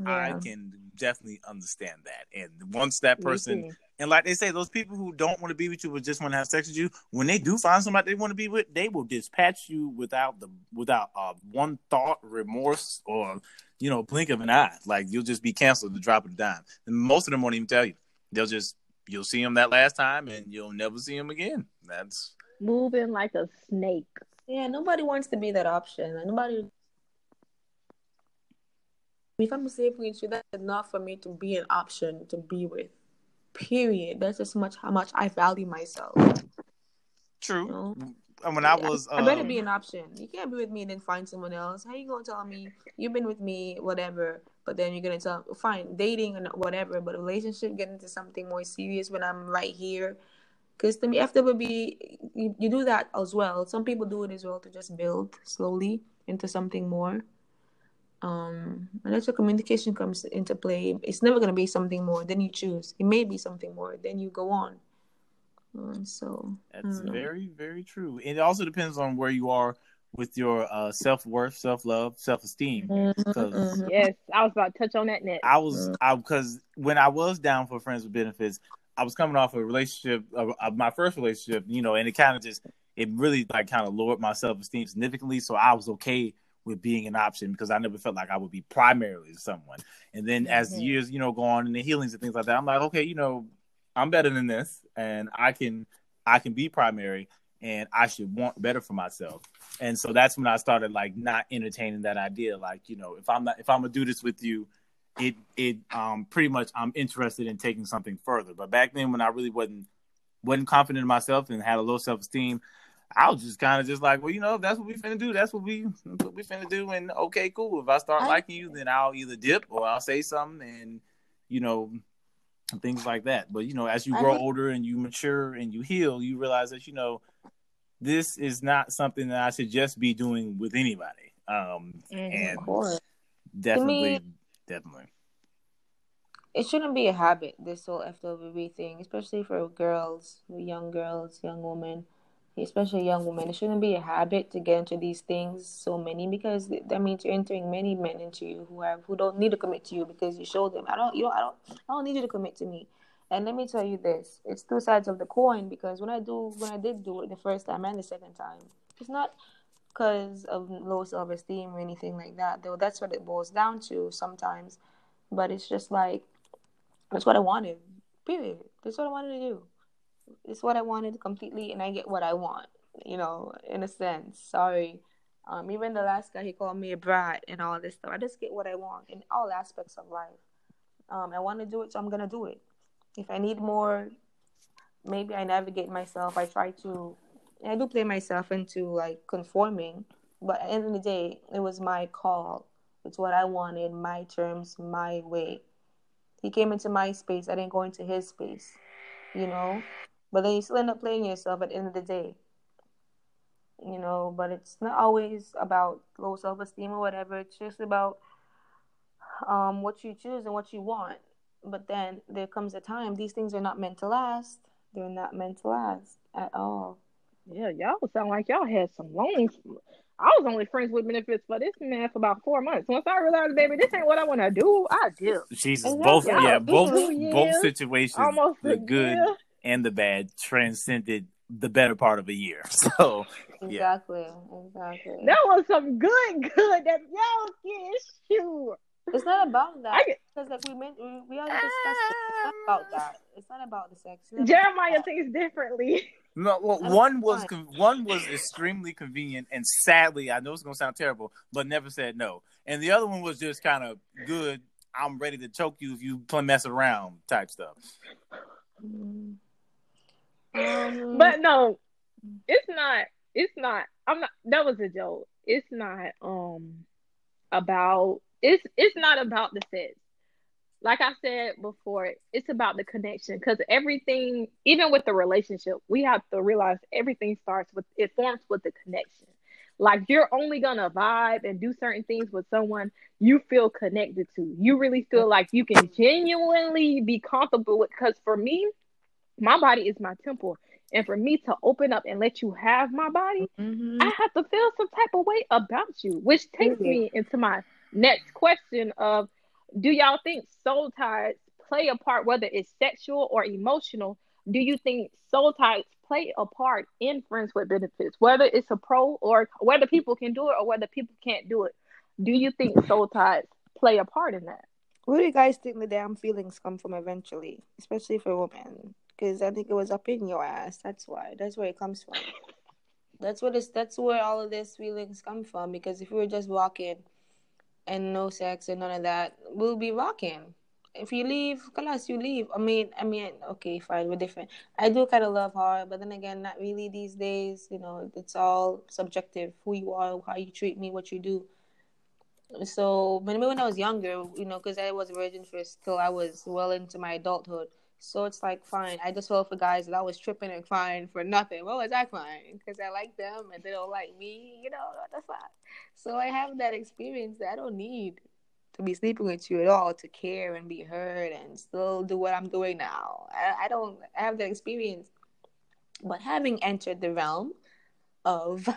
I can definitely understand that. And once that Me person, too. And like they say, those people who don't want to be with you but just want to have sex with you, when they do find somebody they want to be with, they will dispatch you without the without uh, one thought, remorse, or you know, blink of an eye. Like you'll just be canceled at the drop of a dime. And most of them won't even tell you. They'll just you'll see them that last time, and you'll never see them again. That's Moving like a snake. Yeah, nobody wants to be that option. Like, nobody. If I'm safe with you, that's enough for me to be an option to be with. Period. That's just much how much I value myself. true. No. And when I was, I better um, be an option. You can't be with me and then find someone else. How you gonna tell me you've been with me, whatever, but then you're gonna tell fine dating and whatever, but a relationship get into something more serious when I'm right here. Because to me, FWB, you, you do that as well. Some people do it as well to just build slowly into something more. Um, unless your communication comes into play, it's never gonna be something more. Then you choose. It may be something more. Then you go on. Um, so That's I don't know. very, very true. And it also depends on where you are with your uh, self worth, self love, self esteem. Because Mhm. Yes, I was about to touch on that next. I was, I because when I was down for friends with benefits, I was coming off a relationship, of, of my first relationship, you know, and it kind of just, it really like kind of lowered my self esteem significantly. So I was okay with being an option because I never felt like I would be primarily someone. And then as the Mhm. years, you know, go on and the healings and things like that, I'm like, okay, you know, I'm better than this, and I can, I can be primary, and I should want better for myself. And so that's when I started like not entertaining that idea. Like, you know, if I'm not, if I'm gonna do this with you, it it um pretty much I'm interested in taking something further. But back then when I really wasn't wasn't confident in myself and had a low self esteem, I was just kind of just like, well, you know, if that's what we finna do, that's what we that's what we finna do. And okay, cool. If I start liking you, then I'll either dip or I'll say something and you know things like that. But you know, as you grow older and you mature and you heal, you realize that you know this is not something that I should just be doing with anybody. Um, Mhm. and definitely, definitely. it shouldn't be a habit this whole FWB thing, especially for girls, young girls, young women, especially young women. It shouldn't be a habit to get into these things so many because that means you're entering many men into you who have who don't need to commit to you because you show them I don't you know I don't I don't need you to commit to me. And let me tell you this, it's two sides of the coin because when I do when I did do it the first time and the second time, it's not because of low self esteem or anything like that. Though that's what it boils down to sometimes. But it's just like that's what I wanted. Period. That's what I wanted to do. It's what I wanted completely, and I get what I want. You know, in a sense. Sorry. Um, even the last guy, he called me a brat and all this stuff. I just get what I want in all aspects of life. Um, I want to do it, so I'm gonna do it. If I need more, maybe I navigate myself. I try to, I do play myself into like conforming. But at the end of the day, it was my call. It's what I wanted, my terms, my way. He came into my space. I didn't go into his space, you know. But then you still end up playing yourself at the end of the day, you know. But it's not always about low self esteem or whatever. It's just about um what you choose and what you want. But then there comes a time these things are not meant to last. They're not meant to last at all. Yeah, y'all sound like y'all had some long. I was only friends with benefits for this man for about four months. Once I realized, baby, this ain't what I want to do, I dip. Jesus, Exactly. both Yeah, yeah, both years, both situations, Almost the a good year. And the bad, transcended the better part of a year. So Yeah. Exactly. Exactly. That was some good, good. That y'all getting sure. It's not about that. Because like we meant we, we already discussed it. It's not about that. It's not about the sex. Not Jeremiah thinks differently. no, well, That's one was con- one was extremely convenient, and sadly, I know it's gonna sound terrible, but never said no. And the other one was just kind of good. I'm ready to choke you if you play mess around type stuff. Mm. Um, But no, it's not. It's not. I'm not. That was a joke. It's not. Um, about. It's. It's not about the sex. Like I said before, it's about the connection. Because everything, even with the relationship, we have to realize everything starts with. It forms with the connection. Like you're only gonna vibe and do certain things with someone you feel connected to. You really feel like you can genuinely be comfortable with. Because for me, my body is my temple. And for me to open up and let you have my body, mhm. I have to feel some type of way about you, which takes me into my next question of do y'all think soul ties play a part, whether it's sexual or emotional? Do you think soul ties play a part in friends with benefits, whether it's a pro or whether people can do it or whether people can't do it? Do you think soul ties play a part in that? Where do you guys think the damn feelings come from eventually, especially for women? Because I think it was up in your ass. That's why. That's where it comes from. That's what it's. That's where all of these feelings come from. Because if we were just walking, and no sex and none of that, we'll be rocking. If you leave, class, you leave. I mean, I mean, okay, fine, we're different. I do kind of love her, but then again, not really these days. You know, it's all subjective. Who you are, how you treat me, what you do. So when when I was younger, you know, because I was a virgin first till I was well into my adulthood. So it's like fine. I just fell for guys that I was tripping and crying for nothing. What was I crying? Because I like them and they don't like me. You know what the fuck? So I have that experience that I don't need to be sleeping with you at all to care and be heard and still do what I'm doing now. I, I don't I have that experience. But having entered the realm of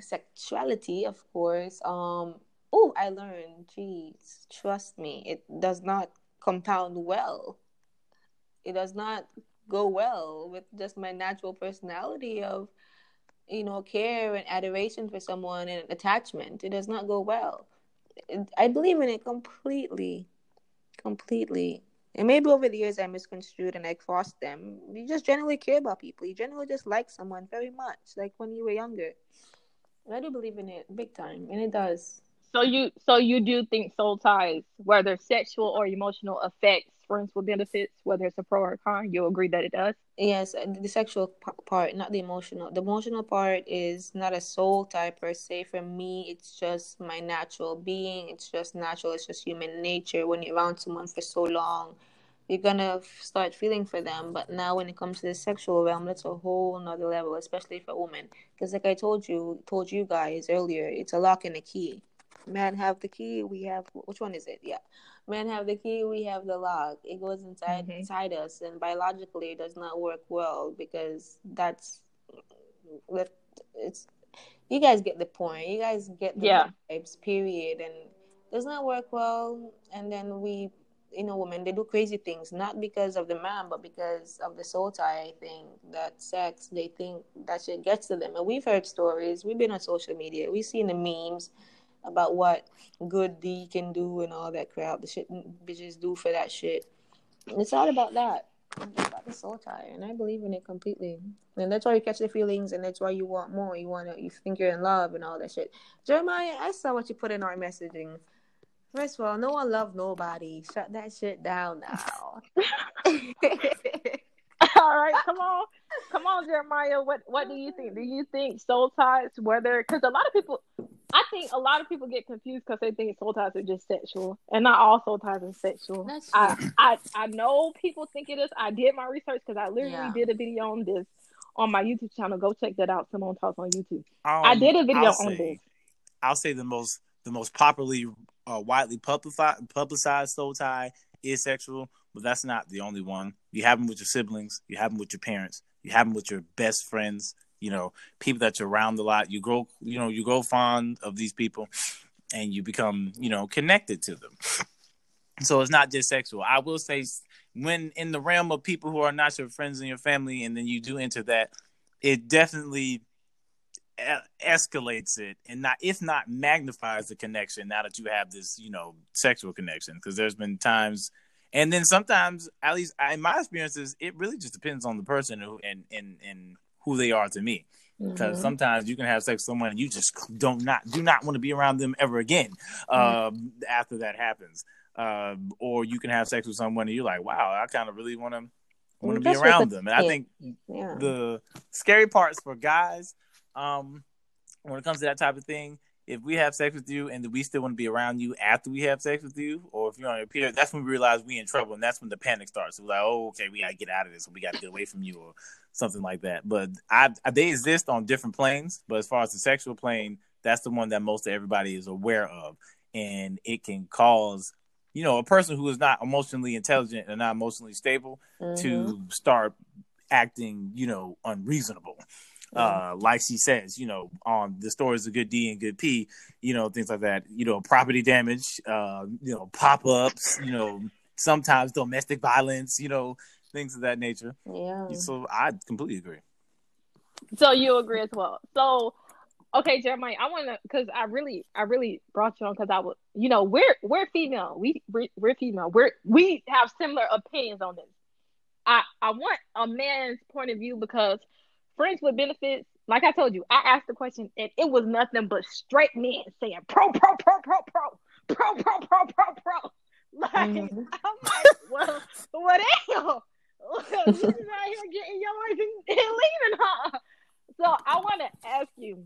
sexuality, of course, um, oh, I learned, geez, trust me, it does not compound well. It does not go well with just my natural personality of, you know, care and adoration for someone and attachment. It does not go well. I believe in it completely, completely. And maybe over the years I misconstrued and I crossed them. You just generally care about people. You generally just like someone very much, like when you were younger. I do believe in it big time, and it does. So you, so you do think soul ties, whether sexual or emotional, affects friends with benefits, whether it's a pro or a con. you'll agree that it does? Yes, the sexual part, not the emotional. The emotional part is not a soul tie per se. For me, it's just my natural being. It's just natural. It's just human nature. When you're around someone for so long, you're gonna start feeling for them. But now, when it comes to the sexual realm, that's a whole another level, especially for women. Because, like I told you, told you guys earlier, it's a lock and a key. Men have the key. We have which one is it? Yeah, men have the key. We have the lock. It goes inside mm-hmm. inside us, and biologically, it does not work well because that's left it's. You guys get the point. You guys get the yeah. vibes. Period, and does not work well. And then we you know women they do crazy things not because of the man but because of the soul tie i think that sex they think that shit gets to them and we've heard stories we've been on social media we've seen the memes about what good D can do and all that crap. The shit bitches do for that shit. It's all about that. It's about the soul tie and i believe in it completely. And that's why you catch the feelings and that's why you want more. You want to you think you're in love and all that shit. Jeremiah i saw what you put in our messaging. First of all, no one love nobody. Shut that shit down now. all right, come on, come on, Jeremiah. What what do you think? Do you think soul ties, whether because a lot of people, I think a lot of people get confused because they think soul ties are just sexual, and not all soul ties are sexual. That's I, I I know people think it is. I did my research because I literally yeah. did a video on this on my YouTube channel. Go check that out. Simone talks on YouTube. Um, I did a video I'll on say, this. I'll say the most the most popularly uh, widely publicized, publicized soul tie is sexual, but that's not the only one. You have them with your siblings, you have them with your parents, you have them with your best friends, you know, people that you're around a lot. You grow, you know, you grow fond of these people and you become, you know, connected to them. So it's not just sexual. I will say when in the realm of people who are not your friends and your family, and then you do enter that, it definitely escalates it and not if not magnifies the connection now that you have this you know sexual connection because there's been times and then sometimes at least in my experiences it really just depends on the person who and and and who they are to me because mm-hmm. sometimes you can have sex with someone and you just don't not do not want to be around them ever again mm-hmm. um, after that happens uh, or you can have sex with someone and you're like wow i kind of really want to want to be around them and i think yeah. the scary parts for guys um, when it comes to that type of thing, if we have sex with you and we still want to be around you after we have sex with you, or if you're on your period, that's when we realize we're in trouble, and that's when the panic starts. We're like, oh, okay, we gotta get out of this, we gotta get away from you, or something like that. But I, they exist on different planes. But as far as the sexual plane, that's the one that most of everybody is aware of, and it can cause, you know, a person who is not emotionally intelligent and not emotionally stable mm-hmm. to start acting, you know, unreasonable uh, like she says, you know, on the stories of good D and good P, you know, things like that, you know, property damage, uh, you know, pop ups, you know, sometimes domestic violence, you know, things of that nature. Yeah. So I completely agree. So you agree as well. So okay, Jeremiah, I want to because I really, I really brought you on because I was, you know, we're we're female, we we're, we're female, we're we have similar opinions on this. I I want a man's point of view because friends with benefits, like I told you, I asked the question and it was nothing but straight men saying pro, pro, pro, pro, pro, pro, pro, pro, pro, pro. Like mm-hmm. I'm like, well, what the hell? you just out here getting yours and, and leaving, huh? So I want to ask you,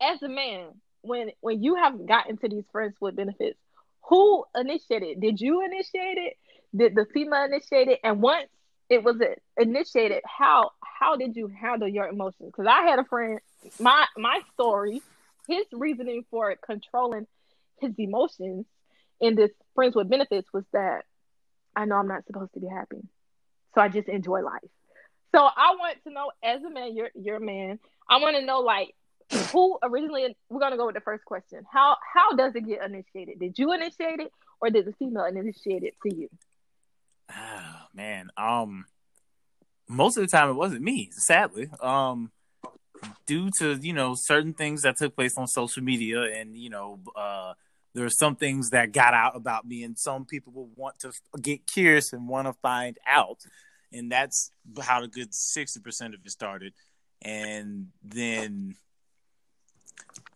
as a man, when when you have gotten to these friends with benefits, who initiated? Did you initiate it? Did the female initiate it? And once it was initiated, how how did you handle your emotions? Because I had a friend, my my story, his reasoning for controlling his emotions in this friends with benefits was that I know I'm not supposed to be happy, so I just enjoy life. So I want to know, as a man, you're you're a man. I want to know, like, who originally? We're gonna go with the first question. How how does it get initiated? Did you initiate it, or did the female initiate it to you? Oh, man, um, most of the time it wasn't me. Sadly, um, due to you know certain things that took place on social media, and you know, uh, there are some things that got out about me, and some people will want to get curious and want to find out, and that's how the good sixty percent of it started, and then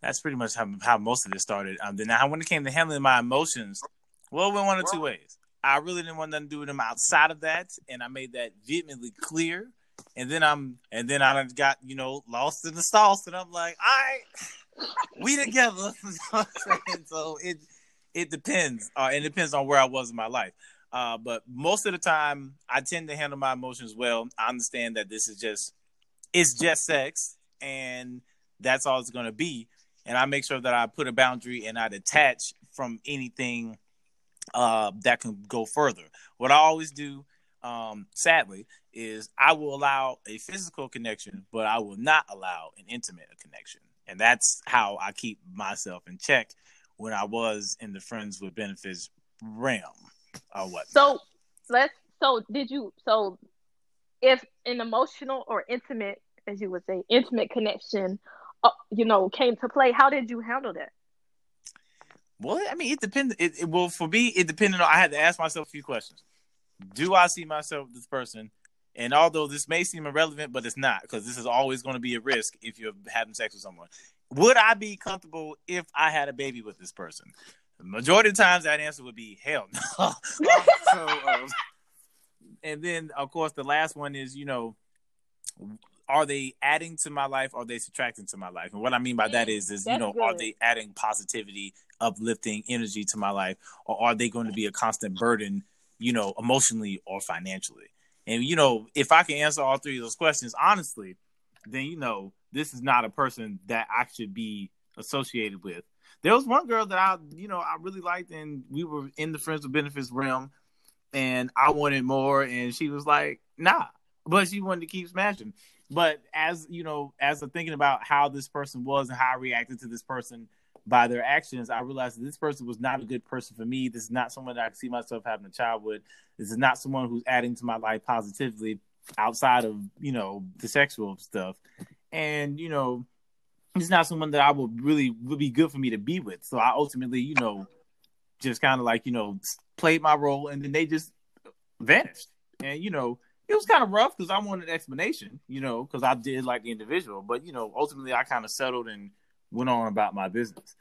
that's pretty much how, how most of it started. Um, then now when it came to handling my emotions, well, it went one of two ways. I really didn't want nothing to do with them outside of that, and I made that vehemently clear. And then I'm, and then I got you know lost in the sauce, and I'm like, all right, we together. so it it depends, uh, it depends on where I was in my life. Uh, but most of the time, I tend to handle my emotions well. I understand that this is just it's just sex, and that's all it's going to be. And I make sure that I put a boundary and I detach from anything uh, that can go further. What I always do, um, sadly, is I will allow a physical connection, but I will not allow an intimate connection. And that's how I keep myself in check when I was in the friends with benefits realm or what. So let's. So did you? So if an emotional or intimate, as you would say, intimate connection, uh, you know, came to play, how did you handle that? Well, I mean, it depends. It, it, well for me, it depended on. I had to ask myself a few questions. Do I see myself this person? And although this may seem irrelevant, but it's not because this is always going to be a risk if you're having sex with someone. Would I be comfortable if I had a baby with this person? The majority of times, that answer would be hell no. so, um, and then, of course, the last one is you know, are they adding to my life? Or are they subtracting to my life? And what I mean by that is, is That's you know, good. are they adding positivity uplifting energy to my life, or are they going to be a constant burden, you know, emotionally or financially? And you know, if I can answer all three of those questions honestly, then you know, this is not a person that I should be associated with. There was one girl that I, you know, I really liked, and we were in the friends with benefits realm, and I wanted more, and she was like, "Nah," but she wanted to keep smashing. But as you know, as I'm thinking about how this person was and how I reacted to this person, by their actions, I realized that this person was not a good person for me. This is not someone that I see myself having a child with. This is not someone who's adding to my life positively outside of, you know, the sexual stuff. And, you know, it's not someone that I would really would be good for me to be with. So I ultimately, you know, just kind of like, you know, played my role and then they just vanished. And, you know, it was kind of rough because I wanted an explanation, you know, because I did like the individual. But, you know, ultimately I kind of settled and went on about my business.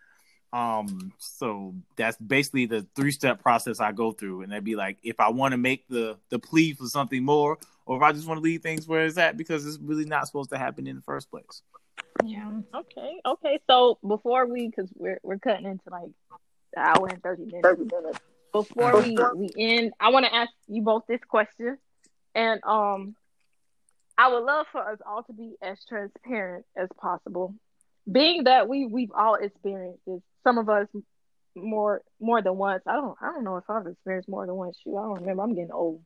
Um, so that's basically the three step process I go through, and that'd be like if I want to make the the plea for something more, or if I just want to leave things where it's at because it's really not supposed to happen in the first place. Yeah. Okay. Okay. So before we, because we're we're cutting into like the hour and thirty minutes. 30 minutes. Before we we end, I want to ask you both this question, and um, I would love for us all to be as transparent as possible being that we we've all experienced this, some of us more more than once. I don't I don't know if I've experienced more than once. Shoot, I don't remember. I'm getting old.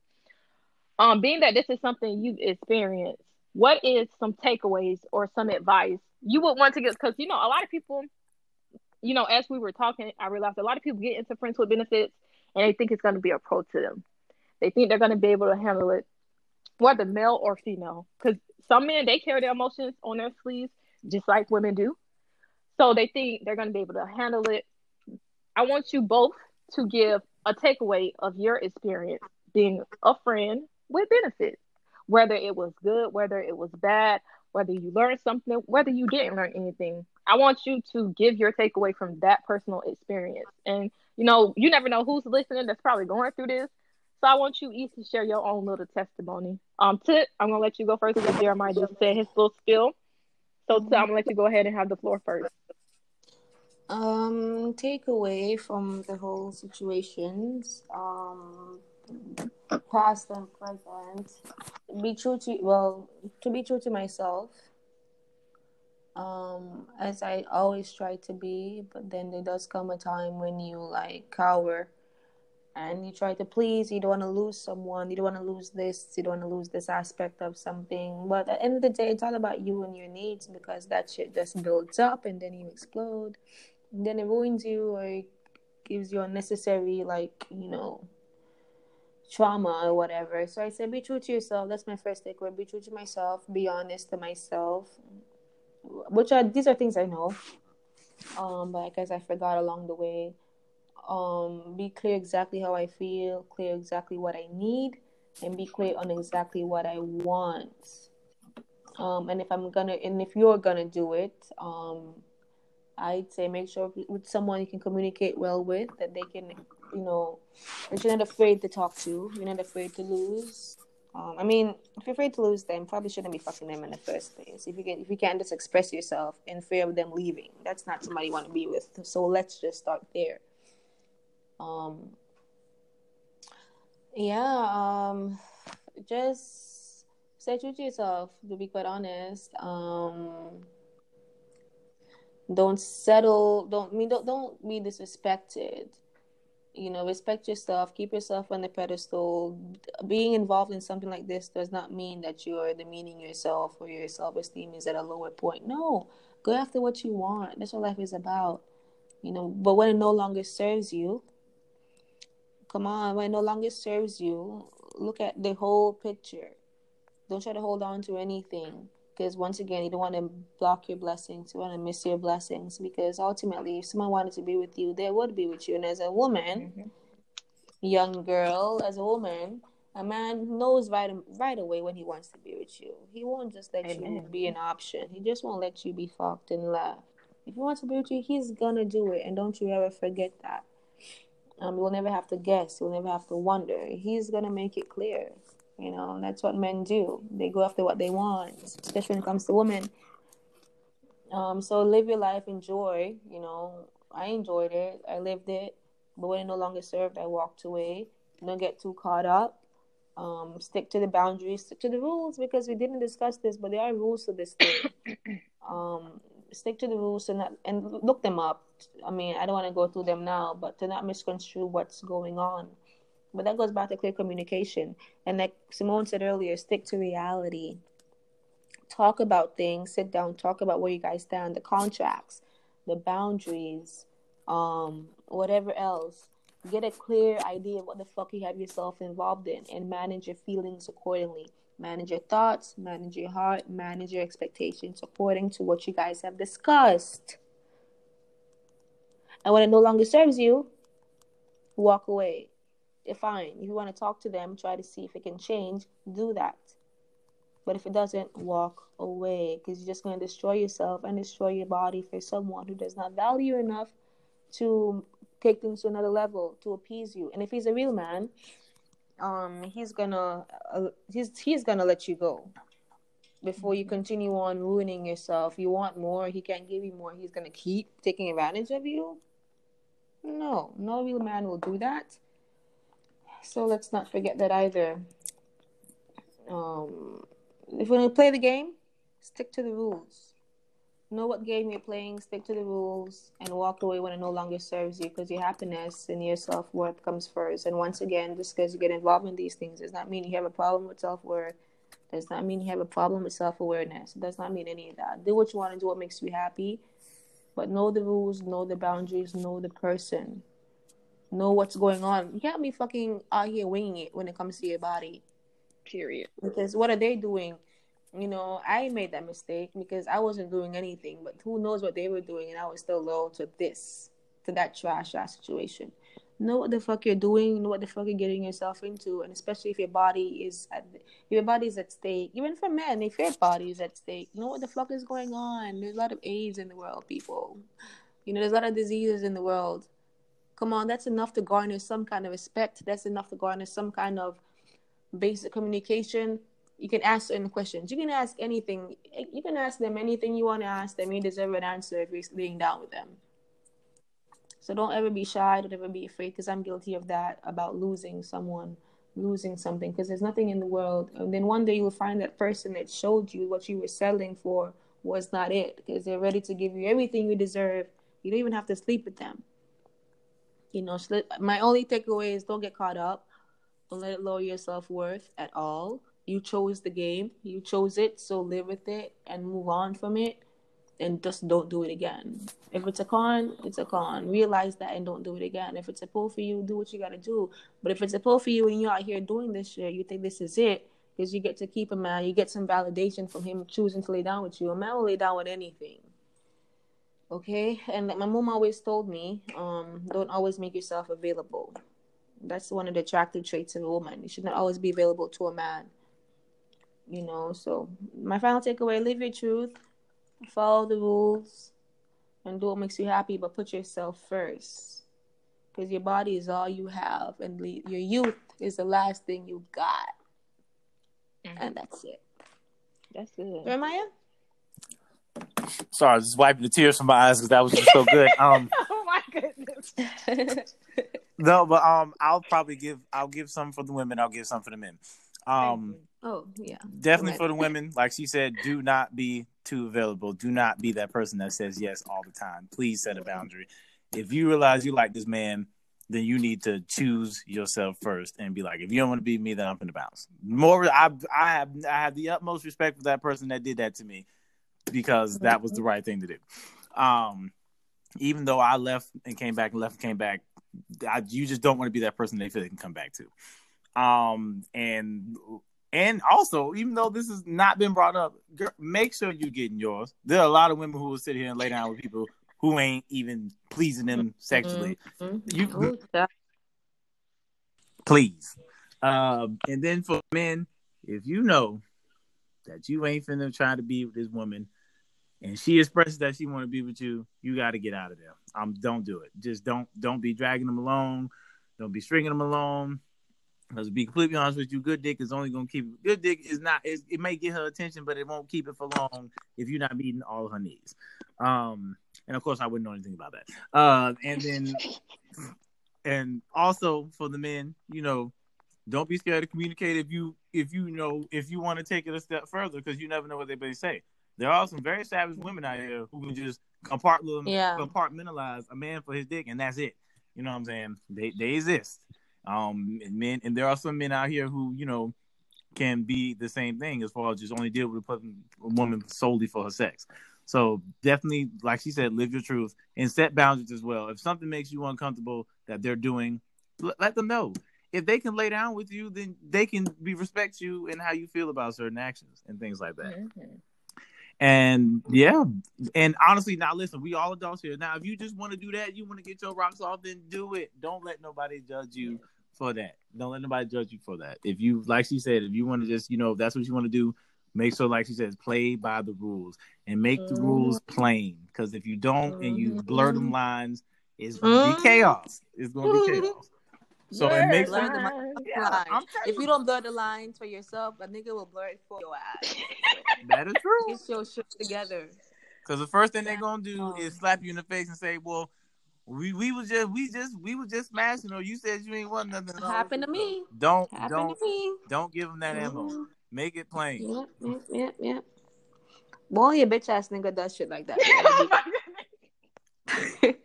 Um, being that this is something you've experienced, what is some takeaways or some advice you would want to get? Because you know, a lot of people, you know, as we were talking, I realized a lot of people get into friends with benefits and they think it's going to be a pro to them. They think they're going to be able to handle it, whether male or female. Because some men they carry their emotions on their sleeves just like women do. So they think they're going to be able to handle it. I want you both to give a takeaway of your experience being a friend with benefits, whether it was good, whether it was bad, whether you learned something, whether you didn't learn anything. I want you to give your takeaway from that personal experience. And, you know, you never know who's listening that's probably going through this. So I want you each to share your own little testimony. Um, Tut, I'm gonna let you go first because Jeremiah just said his little spill. So I'm gonna let you go ahead and have the floor first. Um, takeaway from the whole situations, um, past and present. Be true to well, to be true to myself. Um, as I always try to be, but then there does come a time when you like cower and you try to please. You don't want to lose someone. You don't want to lose this. You don't want to lose this aspect of something. But at the end of the day, it's all about you and your needs because that shit just builds up and then you explode. And then it ruins you or gives you unnecessary, like, you know, trauma or whatever. So I said, be true to yourself. That's my first takeaway. Be true to myself. Be honest to myself. Which are these are things I know. Um, but I guess I forgot along the way um, be clear exactly how I feel, clear exactly what I need, and be clear on exactly what I want. Um, and if I'm gonna, and if you're gonna do it, um, I'd say make sure with someone you can communicate well with that they can, you know, that you're not afraid to talk to, you're not afraid to lose. Um, I mean, if you're afraid to lose them, probably shouldn't be fucking them in the first place. If you can, if you can't just express yourself in fear of them leaving, that's not somebody you want to be with. So let's just start there um yeah um just stay true to yourself to be quite honest. Um don't settle don't mean don't don't be disrespected. You know respect yourself keep yourself on the pedestal. Being involved in something like this does not mean that you're demeaning yourself or your self-esteem is at a lower point. No go after what you want. That's what life is about. You know but when it no longer serves you Come on, when it no longer serves you, look at the whole picture. Don't try to hold on to anything because once again, you don't want to block your blessings. You want to miss your blessings because ultimately, if someone wanted to be with you, they would be with you. And as a woman, mm-hmm. young girl, as a woman, a man knows right right away when he wants to be with you. He won't just let Amen. you be an option. He just won't let you be fucked and left. If he wants to be with you, he's gonna do it, and don't you ever forget that. Um, you'll never have to guess. You'll never have to wonder. He's gonna make it clear. You know, that's what men do. They go after what they want, especially when it comes to women. Um, so live your life, enjoy. You know, I enjoyed it. I lived it. But when it no longer served, I walked away. Don't get too caught up. Um, stick to the boundaries, stick to the rules because we didn't discuss this, but there are rules to this thing. um, stick to the rules and and look them up. I mean, I don't want to go through them now, but to not misconstrue what's going on. But that goes back to clear communication. And like Simone said earlier, stick to reality. Talk about things, sit down, talk about where you guys stand, the contracts, the boundaries, um, whatever else. Get a clear idea of what the fuck you have yourself involved in and manage your feelings accordingly manage your thoughts, manage your heart, manage your expectations according to what you guys have discussed. And when it no longer serves you, walk away. If fine. If you want to talk to them, try to see if it can change, do that. But if it doesn't, walk away because you're just going to destroy yourself and destroy your body for someone who does not value you enough to take things to another level, to appease you. And if he's a real man, um he's gonna uh, he's he's gonna let you go before you continue on ruining yourself you want more he can't give you more he's gonna keep taking advantage of you no no real man will do that so let's not forget that either um if we're gonna play the game stick to the rules know what game you're playing, stick to the rules, and walk away when it no longer serves you because your happiness and your self worth comes first. And once again, just because you get involved in these things does not mean you have a problem with self worth. Does not mean you have a problem with self awareness. Does not mean any of that. Do what you want to do, what makes you happy, but know the rules, know the boundaries, know the person, know what's going on. You can't be fucking out here winging it when it comes to your body. Period. Because what are they doing? you know, I made that mistake because I wasn't doing anything, but who knows what they were doing, and I was still loyal to this, to that trash ass situation. Know what the fuck you're doing, know what the fuck you're getting yourself into, and especially if your body is at, your body is at stake. Even for men, if your body is at stake, know what the fuck is going on. There's a lot of AIDS in the world, people. You know, there's a lot of diseases in the world. Come on, that's enough to garner some kind of respect. That's enough to garner some kind of basic communication you can ask certain questions. You can ask anything. You can ask them anything you want to ask them. You deserve an answer if you're laying down with them. So don't ever be shy. Don't ever be afraid because I'm guilty of that about losing someone, losing something because there's nothing in the world. And then one day you'll find that person that showed you what you were selling for was not it because they're ready to give you everything you deserve. You don't even have to sleep with them. You know, my only takeaway is don't get caught up. Don't let it lower your self worth at all. You chose the game, you chose it, so live with it and move on from it and just don't do it again. If it's a con, it's a con. Realize that and don't do it again. If it's a pull for you, do what you gotta do. But if it's a pull for you and you're out here doing this shit, you think this is it, because you get to keep a man, you get some validation from him choosing to lay down with you. A man will lay down with anything. Okay? And like my mom always told me, um, don't always make yourself available. That's one of the attractive traits of a woman. You should not always be available to a man. You know, so my final takeaway live your truth follow the rules and do what makes you happy, but put yourself first. Because your body is all you have, and your youth is the last thing you got. Mm-hmm. And that's it. That's good. Jeremiah? Sorry, I was just wiping the tears from my eyes because that was just so good. Um, oh my goodness. no, but um, I'll probably give I'll give some for the women. I'll give some for the men. Um, oh yeah, definitely for the women. Like she said, do not be too available. Do not be that person that says yes all the time. Please set a boundary. If you realize you like this man, then you need to choose yourself first and be like, if you don't want to be me, then I'm gonna bounce. More, I, I have, I have the utmost respect for that person that did that to me because that was the right thing to do. Um, even though I left and came back and left and came back, I, you just don't want to be that person they feel they can come back to. Um, and and also, even though this has not been brought up, girl, make sure you're getting yours. There are a lot of women who will sit here and lay down with people who ain't even pleasing them sexually. Mm-hmm. You please. Um, and then for men, if you know that you ain't finna try to be with this woman, and she expresses that she want to be with you, you got to get out of there. Um, don't do it. Just don't don't be dragging them along. Don't be stringing them along. Let's be completely honest with you. Good dick is only gonna keep good dick is not. it may get her attention, but it won't keep it for long if you're not meeting all her needs. Um, and of course, I wouldn't know anything about that. Uh, and then, and also for the men, you know, don't be scared to communicate if you if you know if you want to take it a step further because you never know what they may say. There are some very savage women out here who can just compartmentalize, yeah. compartmentalize a man for his dick, and that's it. You know what I'm saying? They they exist. Um, men, and there are some men out here who you know can be the same thing as far as just only deal with a woman solely for her sex. So definitely, like she said, live your truth and set boundaries as well. If something makes you uncomfortable that they're doing, let them know. If they can lay down with you, then they can be respect you and how you feel about certain actions and things like that. Mm-hmm. And yeah, and honestly, now listen, we all adults here. Now, if you just want to do that, you want to get your rocks off, then do it. Don't let nobody judge you for that. Don't let nobody judge you for that. If you, like she said, if you want to just, you know, if that's what you want to do, make sure, like she says, play by the rules and make the rules mm-hmm. plain. Because if you don't and you blur them mm-hmm. lines, it's gonna be mm-hmm. chaos. It's gonna be chaos. So blur it makes blur the line. Yeah, if you don't blur the lines for yourself, a nigga will blur it for your ass. that is true. Get your shit together. Because the first thing they're gonna do is slap you in the face and say, "Well, we we was just we just we was just smashing or you said you ain't want nothing. Happened to me. Don't Happened don't don't give them that mm-hmm. ammo. Make it plain. Yep, yep, yep, yep. Boy, your bitch ass nigga does shit like that.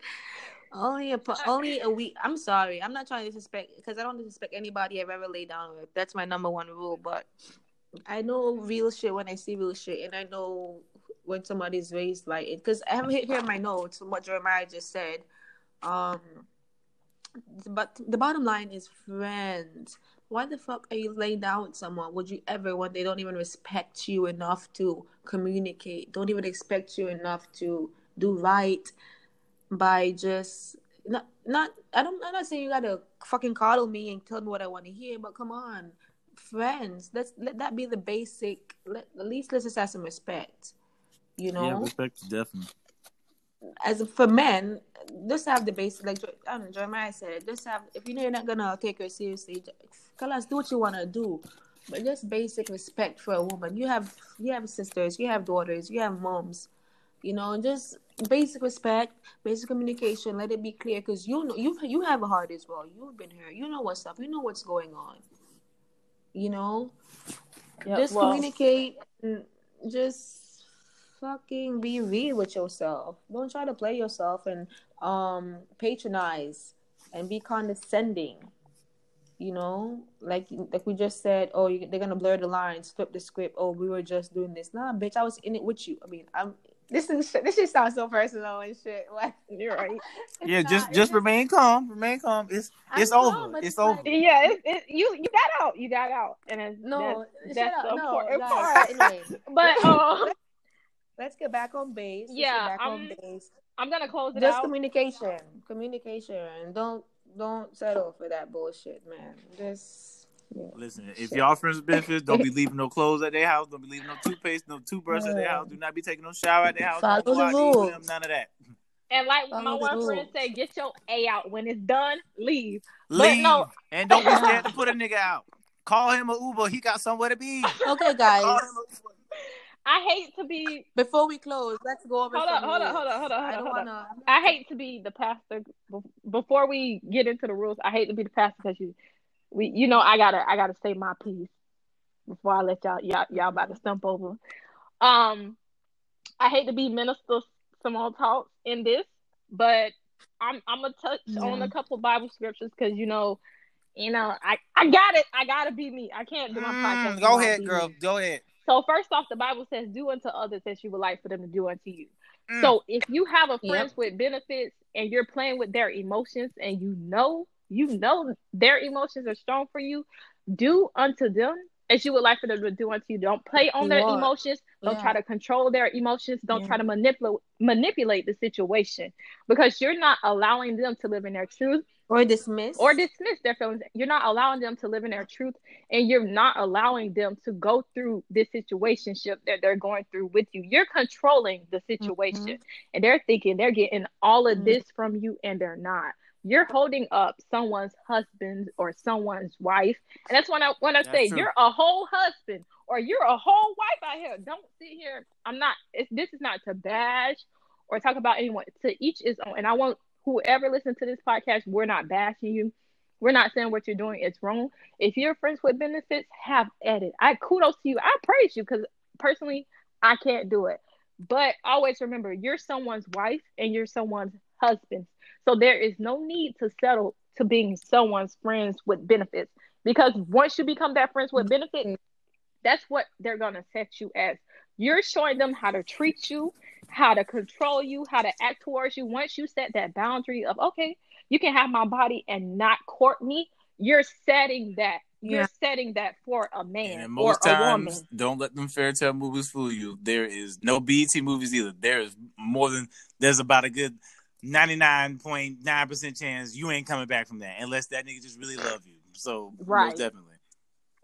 only a only a week. I'm sorry. I'm not trying to disrespect because I don't disrespect anybody I've ever laid down with. That's my number one rule. But I know real shit when I see real shit, and I know when somebody's raised like it. Because I haven't hit here my notes from what Jeremiah just said. Um, but the bottom line is friends. Why the fuck are you laying down with someone? Would you ever when they don't even respect you enough to communicate? Don't even expect you enough to do right by just not not I don't I'm not saying you gotta fucking coddle me and tell me what I want to hear, but come on, friends. Let's let that be the basic. Let, at least let's just have some respect. You know, yeah, respect definitely as for men, just have the basic like I don't know, Jeremiah said, just have if you know you're not gonna take her seriously, us do what you wanna do. But just basic respect for a woman. You have you have sisters, you have daughters, you have moms. You know, just basic respect, basic communication. Let it be clear because you know you you have a heart as well. You've been here. You know what's up. You know what's going on. You know, just well, communicate. just fucking be real with yourself. Don't try to play yourself and um patronize and be condescending. You know, like like we just said, oh, you, they're gonna blur the lines, flip the script. Oh, we were just doing this. Nah, bitch, I was in it with you. I mean, I'm. This is this shit sounds so personal and shit. Like You're right. yeah, not- just just remain calm. Remain calm. It's it's know, over. but It's it's over. like- Yeah, it, it, you you got out. You got out, and it's, No, that's, shut that's up. the No, important guys, part. anyway, But um, let's get back on base. Let's Yeah, get back on um, base. I'm gonna close it Just out. communication, communication, and don't don't settle for that bullshit, man. Just yeah. Listen, if y'all friends with benefits, don't be leaving no clothes at their house. Don't be leaving no toothpaste, no toothbrush at their house. Do not be taking no shower at their house. Follow don't the out to eat with rules. them, none of that. And like my Follow the one friend said, get your A out. When it's done, leave. Leave no- and don't be scared to put a nigga out. Call him a Uber. He got somewhere to be. Okay, guys. Call him a Uber. I hate to be. Before we close, let's go over. Hold on, hold on, hold on, hold up, I don't wanna. I hate to be the pastor. Before we get into the rules, I hate to be the pastor because you, we, you know, I gotta, I gotta say my piece before I let y'all, y'all, y'all about to stump over. Um, I hate to be minister small talk in this, but I'm, I'm gonna touch on a couple Bible scriptures because you know, you know, I, I got it. I gotta be me. I can't do my podcast. Mm, go ahead, girl. me. Go ahead. So first off, the Bible says, "Do unto others as you would like for them to do unto you." Mm. So if you have a Yep. with benefits and you're playing with their emotions and you know you know their emotions are strong for you, do unto them as you would like for them to do unto you. Don't play on their are. emotions. Don't Yeah. try to control their emotions. Don't Yeah. try to manipulate manipulate the situation because you're not allowing them to live in their truth Or dismiss. or dismiss their feelings. You're not allowing them to live in their truth, and you're not allowing them to go through this situationship that they're going through with you. You're controlling the situation, and they're thinking they're getting all of Mhm. this from you, and they're not. You're holding up someone's husband or someone's wife, and that's when I when I That's say true. you're a whole husband or you're a whole wife out here. Don't sit here. I'm not. It's, this is not to bash or talk about anyone. To each his own. And I want whoever listens to this podcast, we're not bashing you. We're not saying what you're doing is wrong. If you're friends with benefits, have at it. I kudos to you. I praise you because personally, I can't do it. But always remember, you're someone's wife and you're someone's husband. So there is no need to settle to being someone's friends with benefits because once you become that friends with benefits, that's what they're gonna set you as. You're showing them how to treat you, how to control you, how to act towards you. Once you set that boundary of okay, you can have my body and not court me, you're setting that. You're Yeah. setting that for a And man in or most a woman. times, don't let them fairy tale movies fool you. There is no BET movies either. There is more than there's about a good ninety nine point nine percent chance you ain't coming back from that unless that nigga just really love you. So Right. most definitely.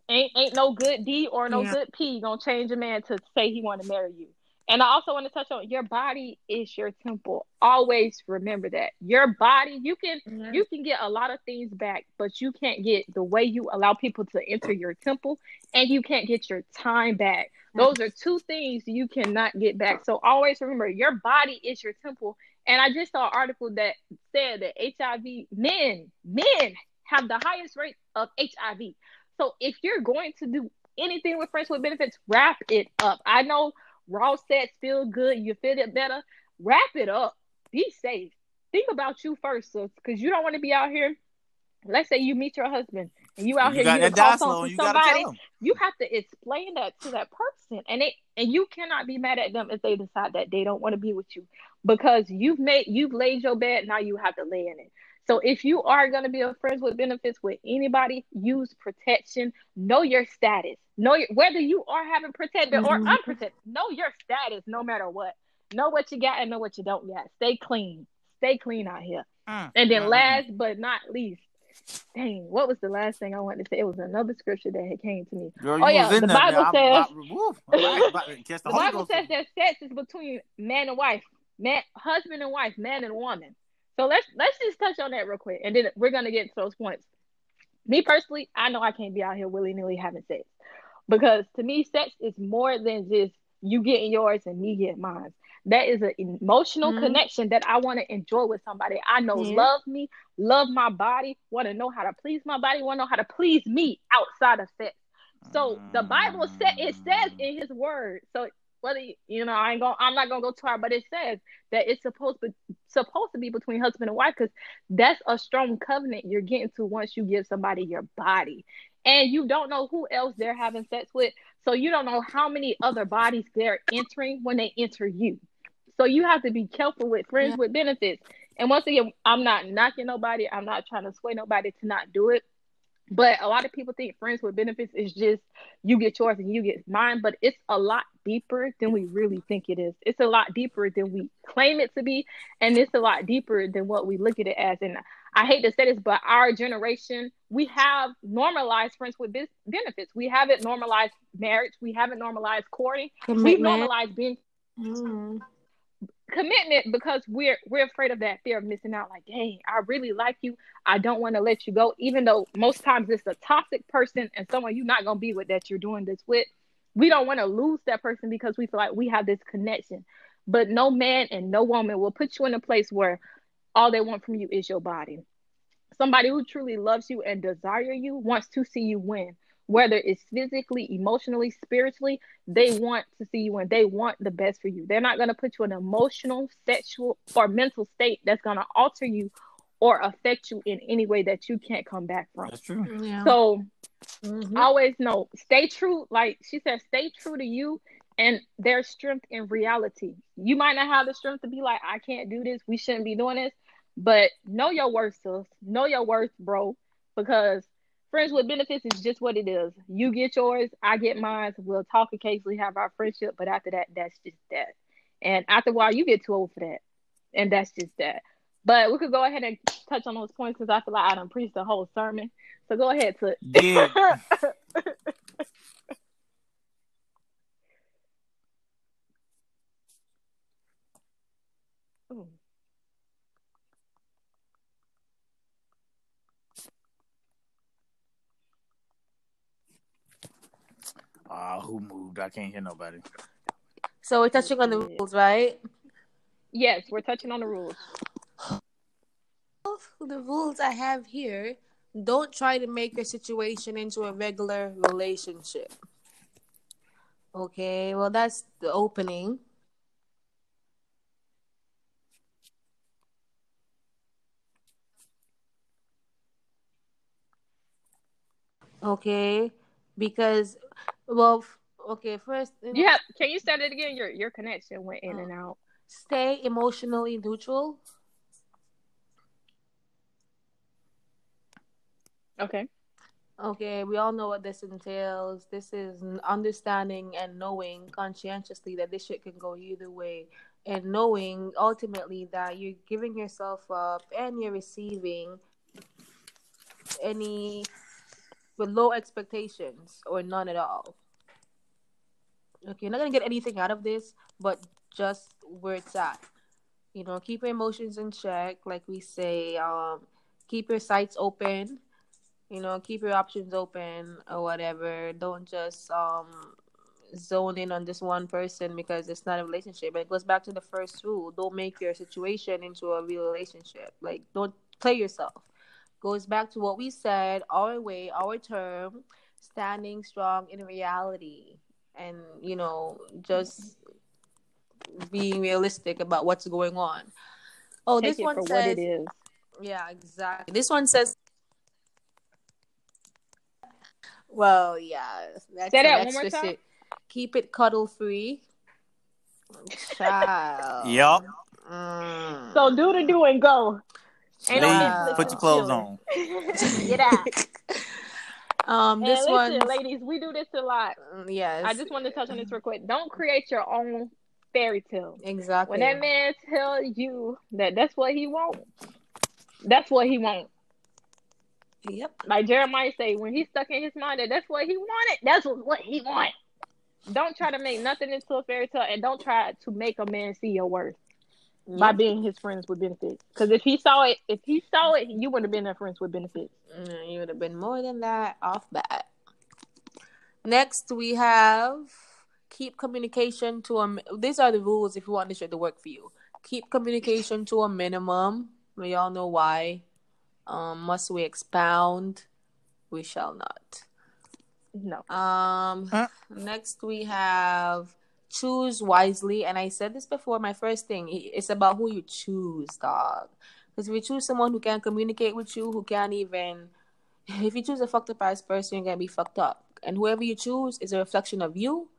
ain't ain't no good D or no Yeah. good P gonna change a man to say he want to marry you. And I also want to touch on your body is your temple. Always remember that your body you can Yeah. you can get a lot of things back, but you can't get the way you allow people to enter your temple, and you can't get your time back. Those are two things you cannot get back. So always remember your body is your temple. And I just saw an article that said that HIV men men have the highest rate of HIV. So if you're going to do anything with friends with benefits, wrap it up. I know raw sets feel good, you feel it better. Wrap it up. Be safe. Think about you first, because you don't want to be out here. Let's say you meet your husband and you out you here you call die slow to you gotta somebody you have to explain that to that person and it and you cannot be mad at them if they decide that they don't want to be with you because you've made you've laid your bed now you have to lay in it so if you are going to be a friends with benefits with anybody use protection. Know your status. Know your, whether you are having protected or Mhm. unprotected know your status no matter what. Know what you got and know what you don't got. Stay clean. Stay clean out here. Mm, and then mm, mm, last but not least dang what was the last thing i wanted to say? It was another scripture that had came to me. Girl, Oh, yeah, the there, Bible. I'm says- about- woo, I'm about- about to catch the The Bible says that sex is between man and wife, man, husband and wife, man and woman. So let's let's just touch on that real quick, and then we're gonna get to those points. Me personally, I know I can't be out here willy nilly having sex because to me, sex is more than just you getting yours and me getting mine. That is an emotional Mhm. connection that I want to enjoy with somebody I know Yeah. love me, love my body, want to know how to please my body, want to know how to please me outside of sex. So the Bible said it says in His Word. So whether you know I ain't going I'm not gonna go too hard, but it says that it's supposed to supposed to be between husband and wife because that's a strong covenant you're getting to once you give somebody your body. And you don't know who else they're having sex with. So you don't know how many other bodies they're entering when they enter you. So you have to be careful with friends yeah. with benefits. And once again, I'm not knocking nobody. I'm not trying to sway nobody to not do it. But a lot of people think friends with benefits is just you get yours and you get mine, but it's a lot deeper than we really think it is. It's a lot deeper than we claim it to be, and it's a lot deeper than what we look at it as. And I hate to say this, but our generation, we have normalized friends with benefits. We haven't normalized marriage. We haven't normalized courting. We've normalized being. Mm commitment because we're we're afraid of that fear of missing out. Like hey i really like you. I don't want to let you go. Even though most times it's a toxic person and someone you're not going to be with that you're doing this with we don't want to lose that person because we feel like we have this connection. But no man and no woman will put you in a place where all they want from you is your body. Somebody who truly loves you and desire you wants to see you win whether it's physically, emotionally, spiritually, they want to see you and They want the best for you. They're not going to put you in an emotional, sexual, or mental state that's going to alter you or affect you in any way that you can't come back from. That's true. Yeah. So mm-hmm. always know, stay true. Like she said, stay true to you and their strength in reality. You might not have the strength to be like, I can't do this. We shouldn't be doing this. But know your worth, sis. Know your worth, bro. Because friends with benefits is just what it is. You get yours, I get mine. We'll talk occasionally, have our friendship, but after that, that's just that. And after a while, you get too old for that, and that's just that. But we could go ahead and touch on those points because I feel like I don't preach the whole sermon. So go ahead to yeah. Uh, who moved? I can't hear nobody. So we're touching on the rules, right? Yes, we're touching on the rules. The rules I have here don't try to make your situation into a regular relationship. Okay, well, that's the opening. Okay, because well, okay. First, yeah. Can you start it again? Your your connection went in uh, and out. Stay emotionally neutral. Okay. Okay, we all know what this entails. This is understanding and knowing conscientiously that this shit can go either way, and knowing ultimately that you're giving yourself up and you're receiving any with low expectations or none at all. Okay, you're not gonna get anything out of this, but just where it's at. You know, keep your emotions in check, like we say. Um, keep your sights open. You know, keep your options open or whatever. Don't just um zone in on this one person because it's not a relationship. It goes back to the first rule: don't make your situation into a real relationship. Like, don't play yourself goes back to what we said our way, our term, standing strong in reality, and you know, just being realistic about what's going on. Oh, Take this one says, Yeah, exactly. This one says, well, yeah. That's Say that one more time. Shit. Keep it cuddle free. Child. yep. Mm. So do the do and go. Ain't no put your clothes on. Get out. Um, this one, ladies, we do this a lot. Mm, yes. I just want to touch on this real quick. Don't create your own fairy tale. Exactly. When that man tell you that that's what he wants, that's what he wants. Yep. Like Jeremiah say, when he's stuck in his mind that that's what he wanted, that's what he want. Don't try to make nothing into a fairy tale, and don't try to make a man see your worth yep. by being his friends with benefits. Because if he saw it, if he saw it, you wouldn't have been their friends with benefits. Mm, you would have been more than that off bat. Next, we have keep communication to a. These are the rules if you want this shit to work for you. Keep communication to a minimum. We all know why. Um, must we expound? We shall not. No. Um. Huh? Next, we have choose wisely. And I said this before. My first thing, it's about who you choose, dog. Because if you choose someone who can't communicate with you, who can't even, if you choose a fucked up ass person, you're gonna be fucked up. And whoever you choose is a reflection of you,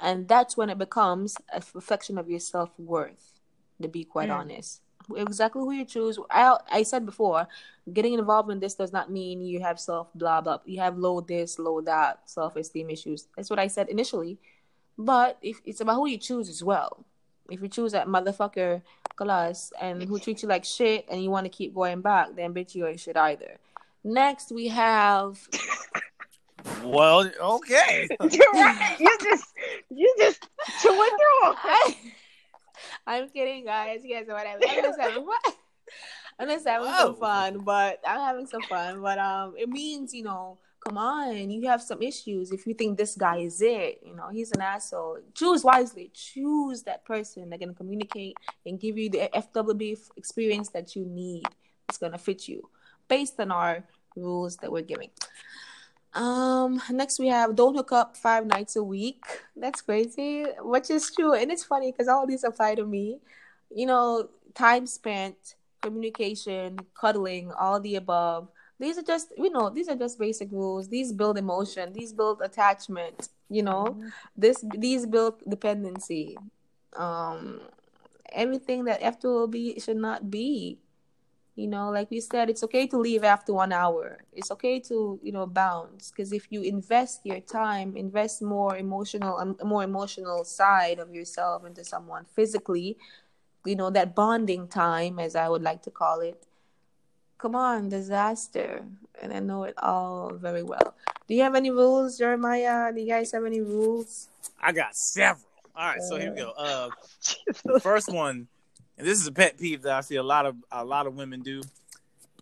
and that's when it becomes a reflection of your self worth. To be quite mm. honest, exactly who you choose. I I said before, getting involved in this does not mean you have self blah blah. You have low this, low that, self esteem issues. That's what I said initially. But if it's about who you choose as well. If you choose that motherfucker class and who treats you like shit and you want to keep going back, then bitch you ain't shit either. Next we have Well, okay. You're right. You just you just chewing through. I, I'm kidding, guys. You guys know what I mean. I'm just having fun. I'm just having Whoa. some fun, but I'm having some fun. But um, it means you know come on, you have some issues. If you think this guy is it, you know, he's an asshole. Choose wisely. Choose that person that can communicate and give you the FWB experience that you need. It's gonna fit you based on our rules that we're giving. Um, next we have don't hook up five nights a week. That's crazy, which is true, and it's funny because all these apply to me. You know, time spent, communication, cuddling, all the above these are just you know these are just basic rules. These build emotion. These build attachment you know? Mm-hmm. this these build dependency. Um everything that after will be should not be you know? Like we said it's okay to leave after one hour. It's okay to you know bounce. Because if you invest your time invest more emotional um, more emotional side of yourself into someone physically you know that bonding time as i would like to call it come on, disaster. And I know it all very well. Do you have any rules, Jeremiah? Do you guys have any rules? I got several. All right, so here we go. Uh, the first one, and this is a pet peeve that I see a lot of a lot of women do,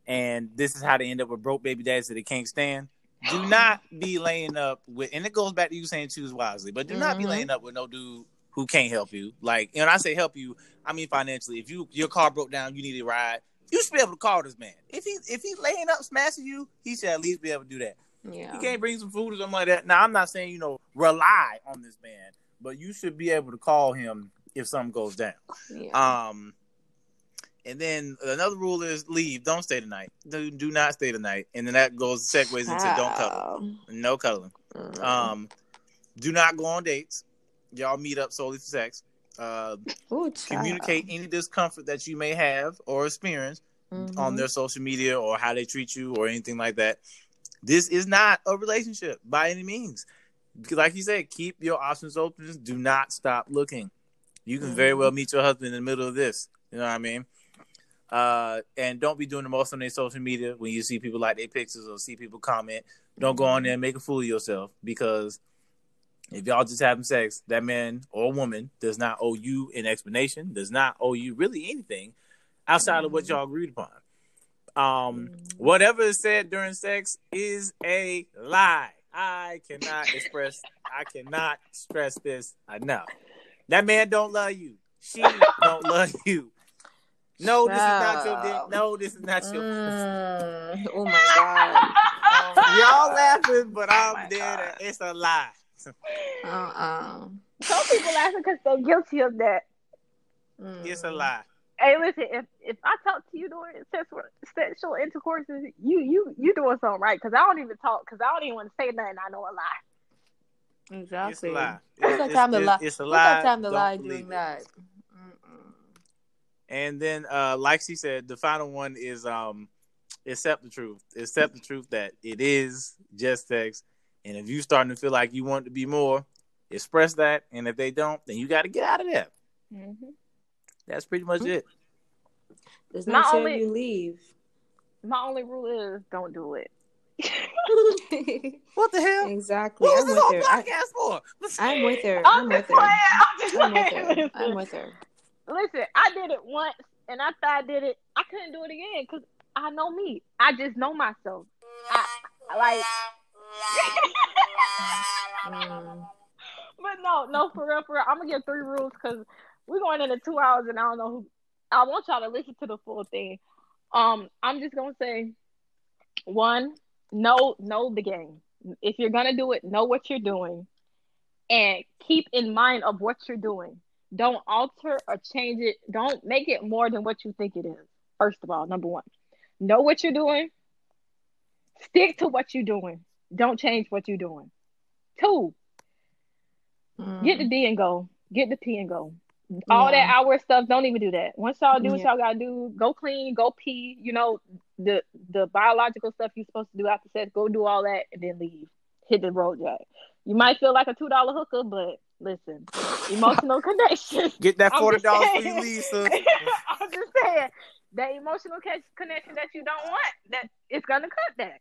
and this is how they end up with broke baby dads that they can't stand. Do not be laying up with, and it goes back to you saying choose wisely, but do mm-hmm. not be mm-hmm. laying up with no dude who can't help you. Like, and I say help you, I mean financially. If you your car broke down, you need a ride you should be able to call this man. If he if he's laying up smashing you, he should at least be able to do that. Yeah. He can't bring some food or something like that. Now I'm not saying, you know, rely on this man, but you should be able to call him if something goes down. Yeah. Um and then another rule is leave. Don't stay tonight. Do, do not stay tonight. And then that goes segues into don't cuddle. No cuddling. Mm-hmm. Um, do not go on dates. Y'all meet up solely for sex. Uh, Ooh, communicate any discomfort that you may have or experience mm-hmm. on their social media or how they treat you or anything like that. This is not a relationship by any means. Like you said, keep your options open. Do not stop looking. You can mm-hmm. very well meet your husband in the middle of this. You know what I mean? Uh, and don't be doing the most on their social media when you see people like their pictures or see people comment. Don't go on there and make a fool of yourself because if y'all just having sex, that man or woman does not owe you an explanation, does not owe you really anything outside of what mm-hmm. y'all agreed upon. Um, mm-hmm. whatever is said during sex is a lie. I cannot express, I cannot stress this enough. That man don't love you. She don't love you. No, this is not your dick. No, this is not your. Mm. Oh my god! Um, y'all laughing, but I'm oh dead. It's a lie. Uh-uh. Some people laughing because they're guilty of that. Mm. It's a lie. Hey, listen. If if I talk to you during sexual, sexual intercourse, you you you doing something right? Because I don't even talk. Because I don't even want to say nothing. I know a lie. Exactly. It's a lie. What's that time to lie? It's a lie. What's that time to lie doing that? And then, uh, like she said, the final one is um, accept the truth. Accept the truth that it is just sex and if you're starting to feel like you want to be more, express that. And if they don't, then you got to get out of there. Mm-hmm. That's pretty much mm-hmm. it. There's no my only, you leave. My only rule is don't do it. what the hell? Exactly. What I'm this whole podcast for? I'm with her. I'm, I'm with her. I'm, just I'm with her. I'm with her. Listen, I did it once, and after I did it, I couldn't do it again because I know me. I just know myself. I, I like But no, no, for real, for real. I'm gonna give three rules because we're going into two hours and I don't know who. I want y'all to listen to the full thing. Um, I'm just gonna say, one, know know the game. If you're gonna do it, know what you're doing. and keep in mind of what you're doing. Don't alter or change it. Don't make it more than what you think it is. First of all, number one, know what you're doing. Stick to what you're doing. Don't change what you're doing. Two, Mm. get the D and go. Get the P and go. All that hour stuff, don't even do that. Once y'all do what Yeah. y'all gotta do, go clean, go pee. You know the the biological stuff you're supposed to do after sex. Go do all that and then leave. Hit the road, Jack. You might feel like a two dollar hooker, but listen, emotional connection. Get that forty dollars for you, Lisa. I'm just saying that emotional connection that you don't want, that it's gonna cut that.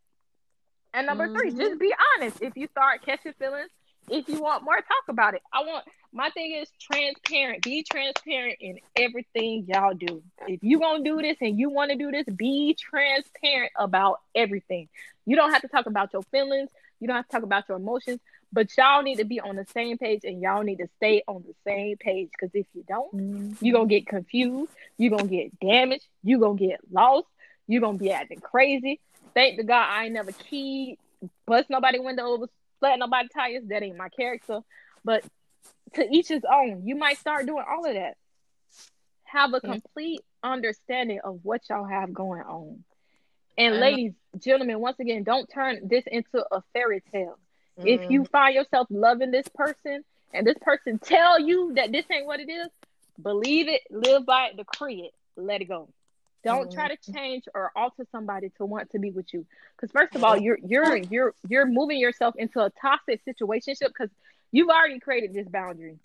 And number three, Mhm. just be honest. If you start catching feelings, if you want more, talk about it. I want my thing is transparent. Be transparent in everything y'all do. If you gonna do this and you want to do this, be transparent about everything. You don't have to talk about your feelings. You don't have to talk about your emotions. But y'all need to be on the same page and y'all need to stay on the same page. Because if you don't, Mm. you're gonna get confused, you're gonna get damaged, you're gonna get lost, you're gonna be acting crazy. Thank the God I ain't never keyed, bust nobody windows, flat nobody tires. That ain't my character. But to each his own. You might start doing all of that. Have a complete understanding of what y'all have going on. And ladies, gentlemen, once again, don't turn this into a fairy tale. If Mm. you find yourself loving this person and this person tell you that this ain't what it is, believe it, live by it, decree it, let it go. Don't mm-hmm. try to change or alter somebody to want to be with you. Because first of all, you're you're you're you're moving yourself into a toxic situationship because you've already created this boundary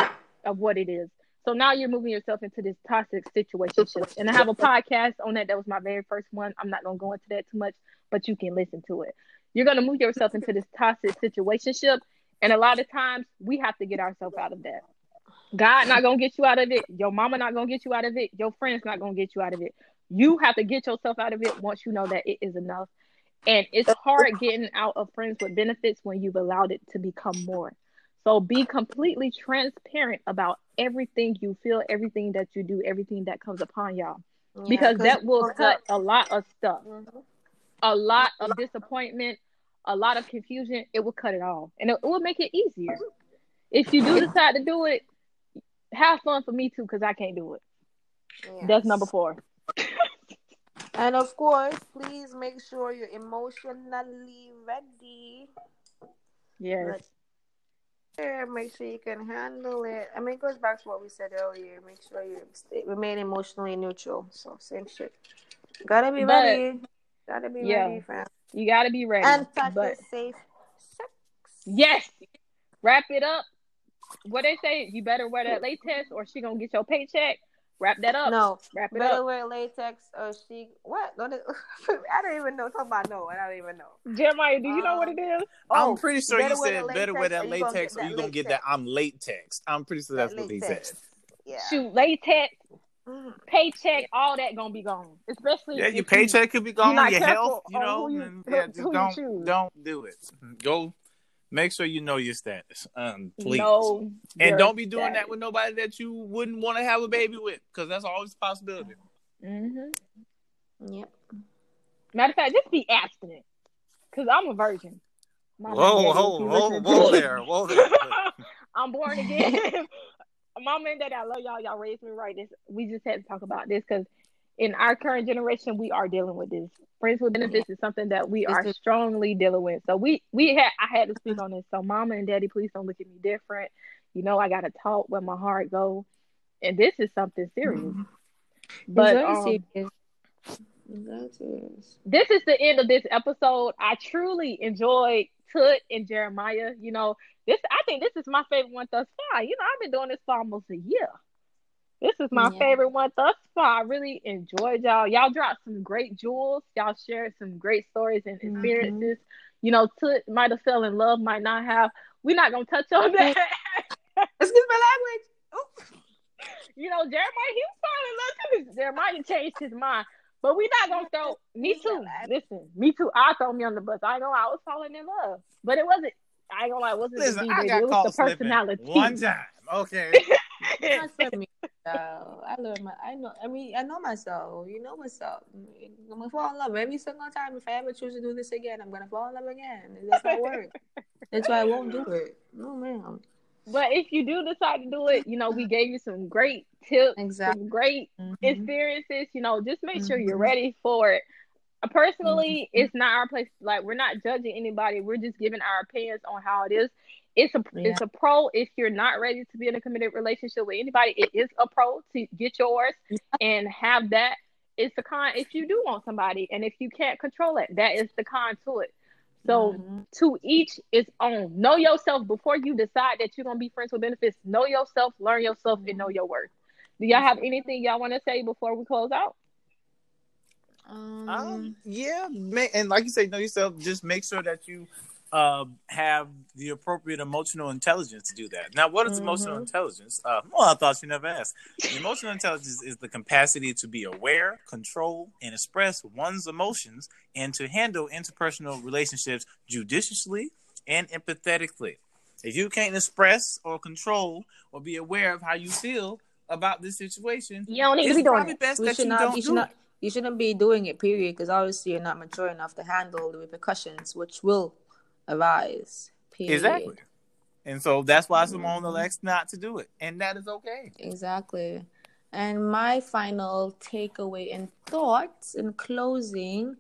of what it is. So now you're moving yourself into this toxic situationship. And I have a podcast on that. That was my very first one. I'm not gonna go into that too much, but you can listen to it. You're gonna move yourself into this toxic situationship, and a lot of times we have to get ourselves out of that. God not gonna get you out of it. Your mama not gonna get you out of it. Your friends not gonna get you out of it. You have to get yourself out of it once you know that it is enough. And it's hard getting out of friends with benefits when you've allowed it to become more. So be completely transparent about everything you feel, everything that you do, everything that comes upon y'all. Yeah, Because 'cause that will cut a lot of stuff, Mhm. a lot of disappointment, a lot of confusion. It will cut it all. And it, it will make it easier. If you do decide to do it, have fun for me too, because I can't do it. That's number four. And of course, please make sure you're emotionally ready. Yes. Sure, make sure you can handle it. I mean, it goes back to what we said earlier. Make sure you stay, remain emotionally neutral. So same shit. Gotta be But- ready. Gotta be Yeah. ready, fam. You got to be ready. And but practice safe sex. yes, wrap it up. What they say, you better wear that latex or she gonna get your paycheck. Wrap that up. No, Wrap it better up. wear latex or she. What? Don't I don't even know. Talk about no. I don't even know. Jeremiah, do you know what it is? I'm pretty sure you said better wear that latex or you gonna get that gonna get that. I'm latex. I'm pretty sure that's That what he said. Yeah. Shoot, latex, Mhm. paycheck, all that gonna be gone. Especially Yeah, if your you- paycheck could be gone, your health, you know, who you- and yeah, just who don't choose. don't do it. Go make sure you know your status. Um, please. know and don't be doing that with nobody that you wouldn't want to have a baby with, because that's always a possibility. Mhm. Yep. Matter of fact, just be abstinent. Cause I'm a virgin. My Whoa, daddy, whoa, whoa, whoa there, whoa there. I'm born again. Mama and Daddy, I love y'all. Y'all raised me right. This we just had to talk about this because in our current generation, we are dealing with this. Friends with benefits is something that we are strongly dealing with. So we we had I had to speak on this. So Mama and Daddy, please don't look at me different. You know I gotta talk where my heart go, and this is something serious. But It's very um, serious. It's very serious. this is the end of this episode. I truly enjoyed Tut and Jeremiah. You know, this I think this is my favorite one thus far. You know, I've been doing this for almost a year. This is my Yeah. favorite one thus far. I really enjoyed y'all. Y'all dropped some great jewels. Y'all shared some great stories and Mhm. experiences. You know, Tut might have fell in love, might not have. We're not gonna touch on that. Excuse my language. Ooh. you know, Jeremiah, he was falling in love too. Jeremiah changed his mind. But we're not gonna throw me too. Listen, me too. I throw me on the bus. I know I was falling in love, but it wasn't. I ain't gonna lie, it wasn't Listen, the I DJ. got It was the personality. one time. Okay. Not for me. though. I learned my. I know. I mean, I know myself. You know what's up. I'm gonna fall in love every single time. If I ever choose to do this again, I'm gonna fall in love again. It not work. That's why I won't do it. No, ma'am. but if you do decide to do it, you know, we gave you some great tips, Exactly. some great Mhm. experiences. You know, just make sure you're Mhm. ready for it. Uh, Personally, Mhm. it's not our place. Like we're not judging anybody. We're just giving our opinions on how it is. It's a Yeah. it's a pro if you're not ready to be in a committed relationship with anybody. It is a pro to get yours and have that. It's a con if you do want somebody, and if you can't control it, that is the con to it. So Mhm. to each its own. Know yourself before you decide that you're gonna be friends with benefits. Know yourself, learn yourself, and know your worth. Do y'all have anything y'all want to say before we close out? Um, Um, yeah, ma- and like you say, know yourself. Just make sure that you uh, have the appropriate emotional intelligence to do that. Now, what is emotional Mhm. intelligence? Uh, well, I thought you never asked. Emotional intelligence is the capacity to be aware, control, and express one's emotions, and to handle interpersonal relationships judiciously and empathetically. If you can't express or control or be aware of how you feel about this situation, You don't need to be doing probably it. best we that should you not. don't You should do not. it. You shouldn't be doing it. Period. Because obviously you're not mature enough to handle the repercussions, which will arise. Period. Exactly. And so that's why Symone Mhm. elects not to do it. And that is okay. Exactly. And my final takeaway and thoughts in closing,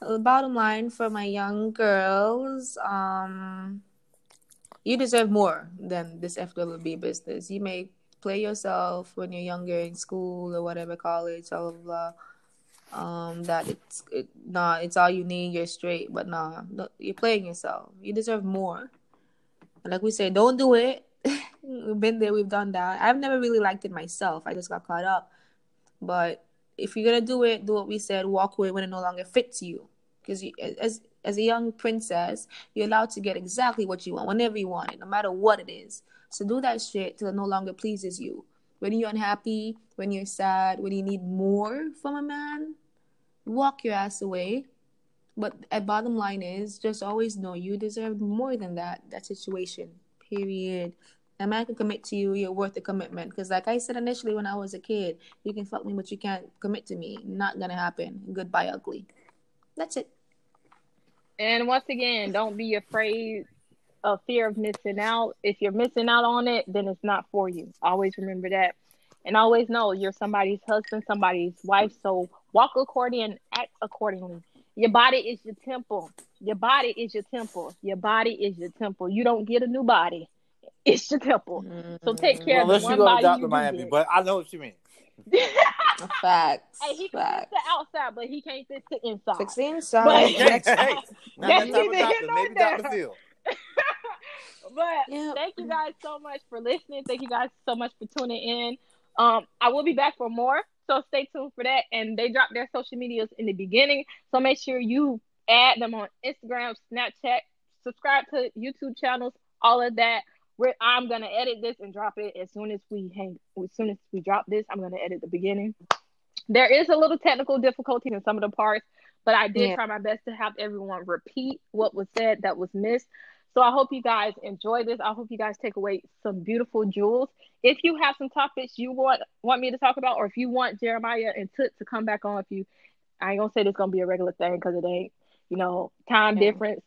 the bottom line for my young girls, um, you deserve more than this FWB business. You may play yourself when you're younger in school or whatever, college, blah blah blah. Um, that it's it, nah, it's all you need. You're straight, but nah, no, you're playing yourself. You deserve more. And like we say, don't do it. we've been there, we've done that. I've never really liked it myself. I just got caught up. But if you're gonna do it, do what we said. Walk away when it no longer fits you. Because as as a young princess, you're allowed to get exactly what you want whenever you want it, no matter what it is. So do that shit till it no longer pleases you. When you're unhappy, when you're sad, when you need more from a man, walk your ass away. But a bottom line is just always know you deserve more than that, that situation. Period. A man can commit to you, you're worth the commitment. Because like I said initially when I was a kid, you can fuck me, but you can't commit to me. Not gonna happen. Goodbye, ugly. That's it. And once again, don't be afraid of fear of missing out. If you're missing out on it, then it's not for you. Always remember that. And always know you're somebody's husband, somebody's wife. So walk accordingly and act accordingly. Your body is your temple. Your body is your temple. Your body is your temple. You don't get a new body. It's your temple. So take care Well, of unless the you one go to body Dr. you Miami, get. but I know what you mean. Facts. Hey, he can fix Facts. the outside, but he can't fix the inside. Fix the inside. Hey, hey, hey. That's that neither here nor Maybe there. Dr. Phil. but Yep. thank you guys so much for listening. Thank you guys so much for tuning in. Um, I will be back for more, so stay tuned for that. And they drop their social medias in the beginning, so make sure you add them on Instagram, Snapchat, subscribe to YouTube channels, all of that. We're, I'm gonna edit this and drop it as soon as we hang. As soon as we drop this, I'm gonna edit the beginning. There is a little technical difficulty in some of the parts, but I did Yeah. try my best to have everyone repeat what was said that was missed. So I hope you guys enjoy this. I hope you guys take away some beautiful jewels. If you have some topics you want want me to talk about, or if you want Jeremiah and Tut to come back on, if you, I ain't gonna say this gonna be a regular thing because it ain't, you know, time Yeah. difference,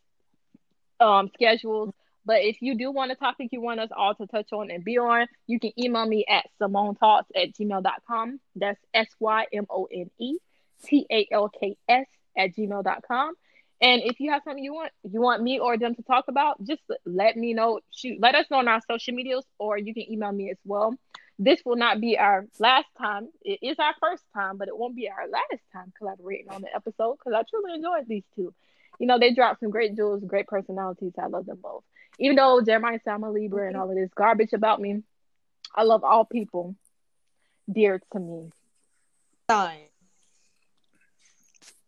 um, schedules. But if you do want a topic you want us all to touch on and be on, you can email me at symonetalks at gmail.com. That's S Y M O N E T A L K S at gmail.com. And if you have something you want you want me or them to talk about, just let me know. Shoot, let us know on our social medias, or you can email me as well. This will not be our last time. It is our first time, but it won't be our last time collaborating on the episode because I truly enjoyed these two. You know, they dropped some great jewels, great personalities. I love them both. Even though Jeremiah Sama Libra and all of this garbage about me, I love all people dear to me. Time.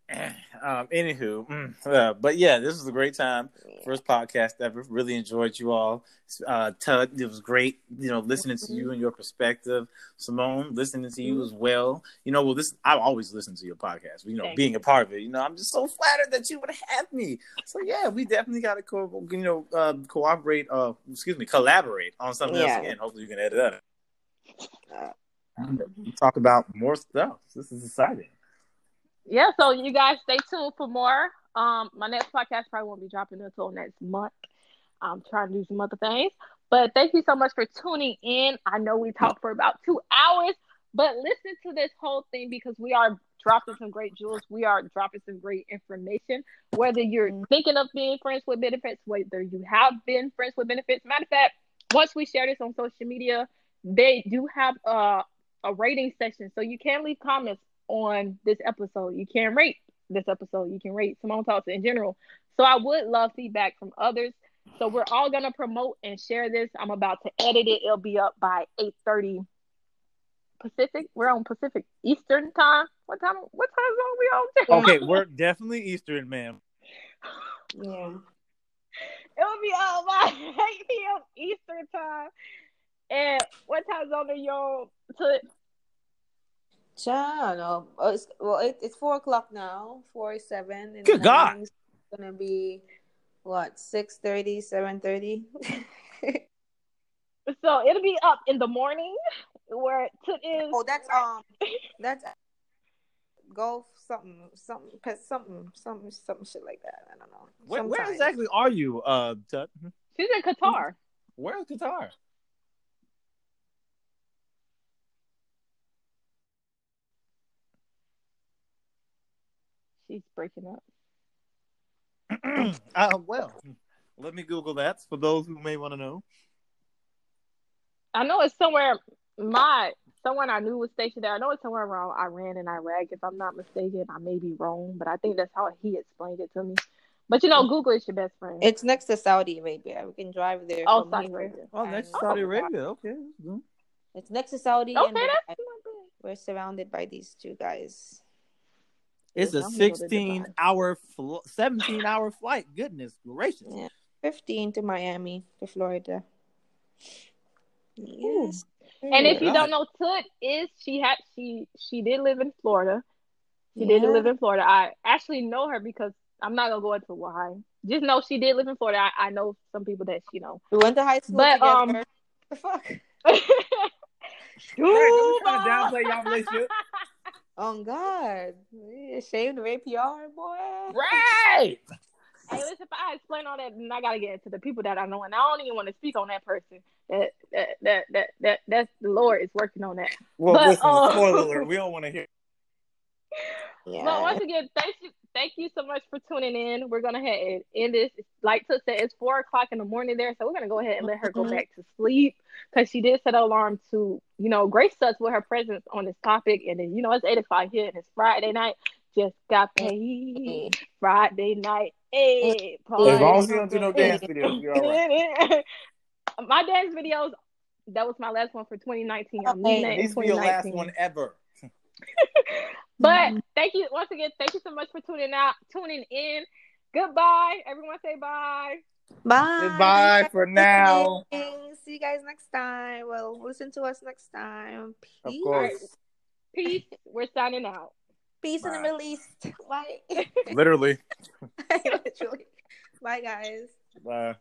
Um, anywho, mm, uh, but yeah, this was a great time. First podcast ever. Really enjoyed you all. Uh, Tut, it was great. You know, listening to you and your perspective. Symone, listening to you as well. You know, well, this I always listen to your podcast. You know, being a part of it. You know, I'm just so flattered that you would have me. So yeah, we definitely got to co- you know uh, cooperate. Uh, excuse me, collaborate on something Yeah. else again. Hopefully, you can edit that. Talk about more stuff. This is exciting. Yeah, so you guys stay tuned for more. Um, my next podcast probably won't be dropping until next month. I'm trying to do some other things, But thank you so much for tuning in. I know we talked for about two hours, but listen to this whole thing because we are dropping some great jewels. We are dropping some great information. Whether you're thinking of being friends with benefits, whether you have been friends with benefits. Matter of fact, once we share this on social media, they do have a, a rating session. So you can leave comments on this episode. You can rate this episode. You can rate Symone Talks in general. So I would love feedback from others. So we're all gonna promote and share this. I'm about to edit it. It'll be up by 8:30 Pacific. We're on Pacific Eastern time. What time? What time zone we on? Okay, we're definitely Eastern, ma'am. Yeah. It'll be up by 8 p.m. Eastern time. And what time zone are you on? To I don't know. Oh, it's, well, it, it's four o'clock now. Four seven. And Good God. It's gonna be what 6.30, 7.30? so it'll be up in the morning where to is oh, that's um, that's golf something something something something something shit like that. I don't know. Where, where exactly are you, uh, Tut? she's in Qatar. Where's Qatar? She's breaking up. uh, well, let me Google that for those who may want to know. I know it's somewhere my someone I knew was stationed there. I know it's somewhere around Iran and Iraq, if I'm not mistaken. I may be wrong, but I think that's how he explained it to me. But you know, Google is your best friend. It's next to Saudi Arabia. We can drive there. Oh, from Saudi here. Arabia. Oh, next to Saudi Arabia. Okay. It's next to Saudi. okay, and that's Dubai. bad. we're surrounded by these two guys. It's a I'm gonna go to 16 hour, fl- 17 hour flight. Goodness gracious. Yeah. 15 to Miami to Florida. Yes. And if you don't know, Tut is she had she she did live in Florida. She did Yeah. live in Florida. I actually know her because I'm not gonna go into why. Just know she did live in Florida. I, I know some people that you know. we went to high school But, together. um, the fuck? Don't try to downplay y'all relationship. Oh God. Ashamed of APR, boy. Right. Hey, listen, if I explain all that, then I gotta get into the people that I know, and I don't even want to speak on that person. That that that that, that that's the Lord is working on that. Well, But, listen, um, spoiler alert. We don't want to hear. Yeah. But once again, thank you, thank you so much for tuning in. We're gonna head and end this. Like Tut said, it's four o'clock in the morning there, so we're gonna go ahead and let her go back to sleep because she did set an alarm to, you know, grace us with her presence on this topic. And then, you know, it's eight o'clock here and it's Friday night. Just got mm-hmm. paid Friday night. Hey, As long as you don't do no dance videos, you're all right. my dance videos. That was my last one for 2019. I'm Okay. leaving It that in needs to be your last one ever. But mm-hmm. thank you once again. Thank you so much for tuning out, tuning in. Goodbye. Everyone say bye. Bye. Goodbye for now. See you guys next time. Well, listen to us next time. Of Peace. course. Peace. We're signing out. Peace in the Middle East. Bye. Literally. Literally. Bye, guys. Bye.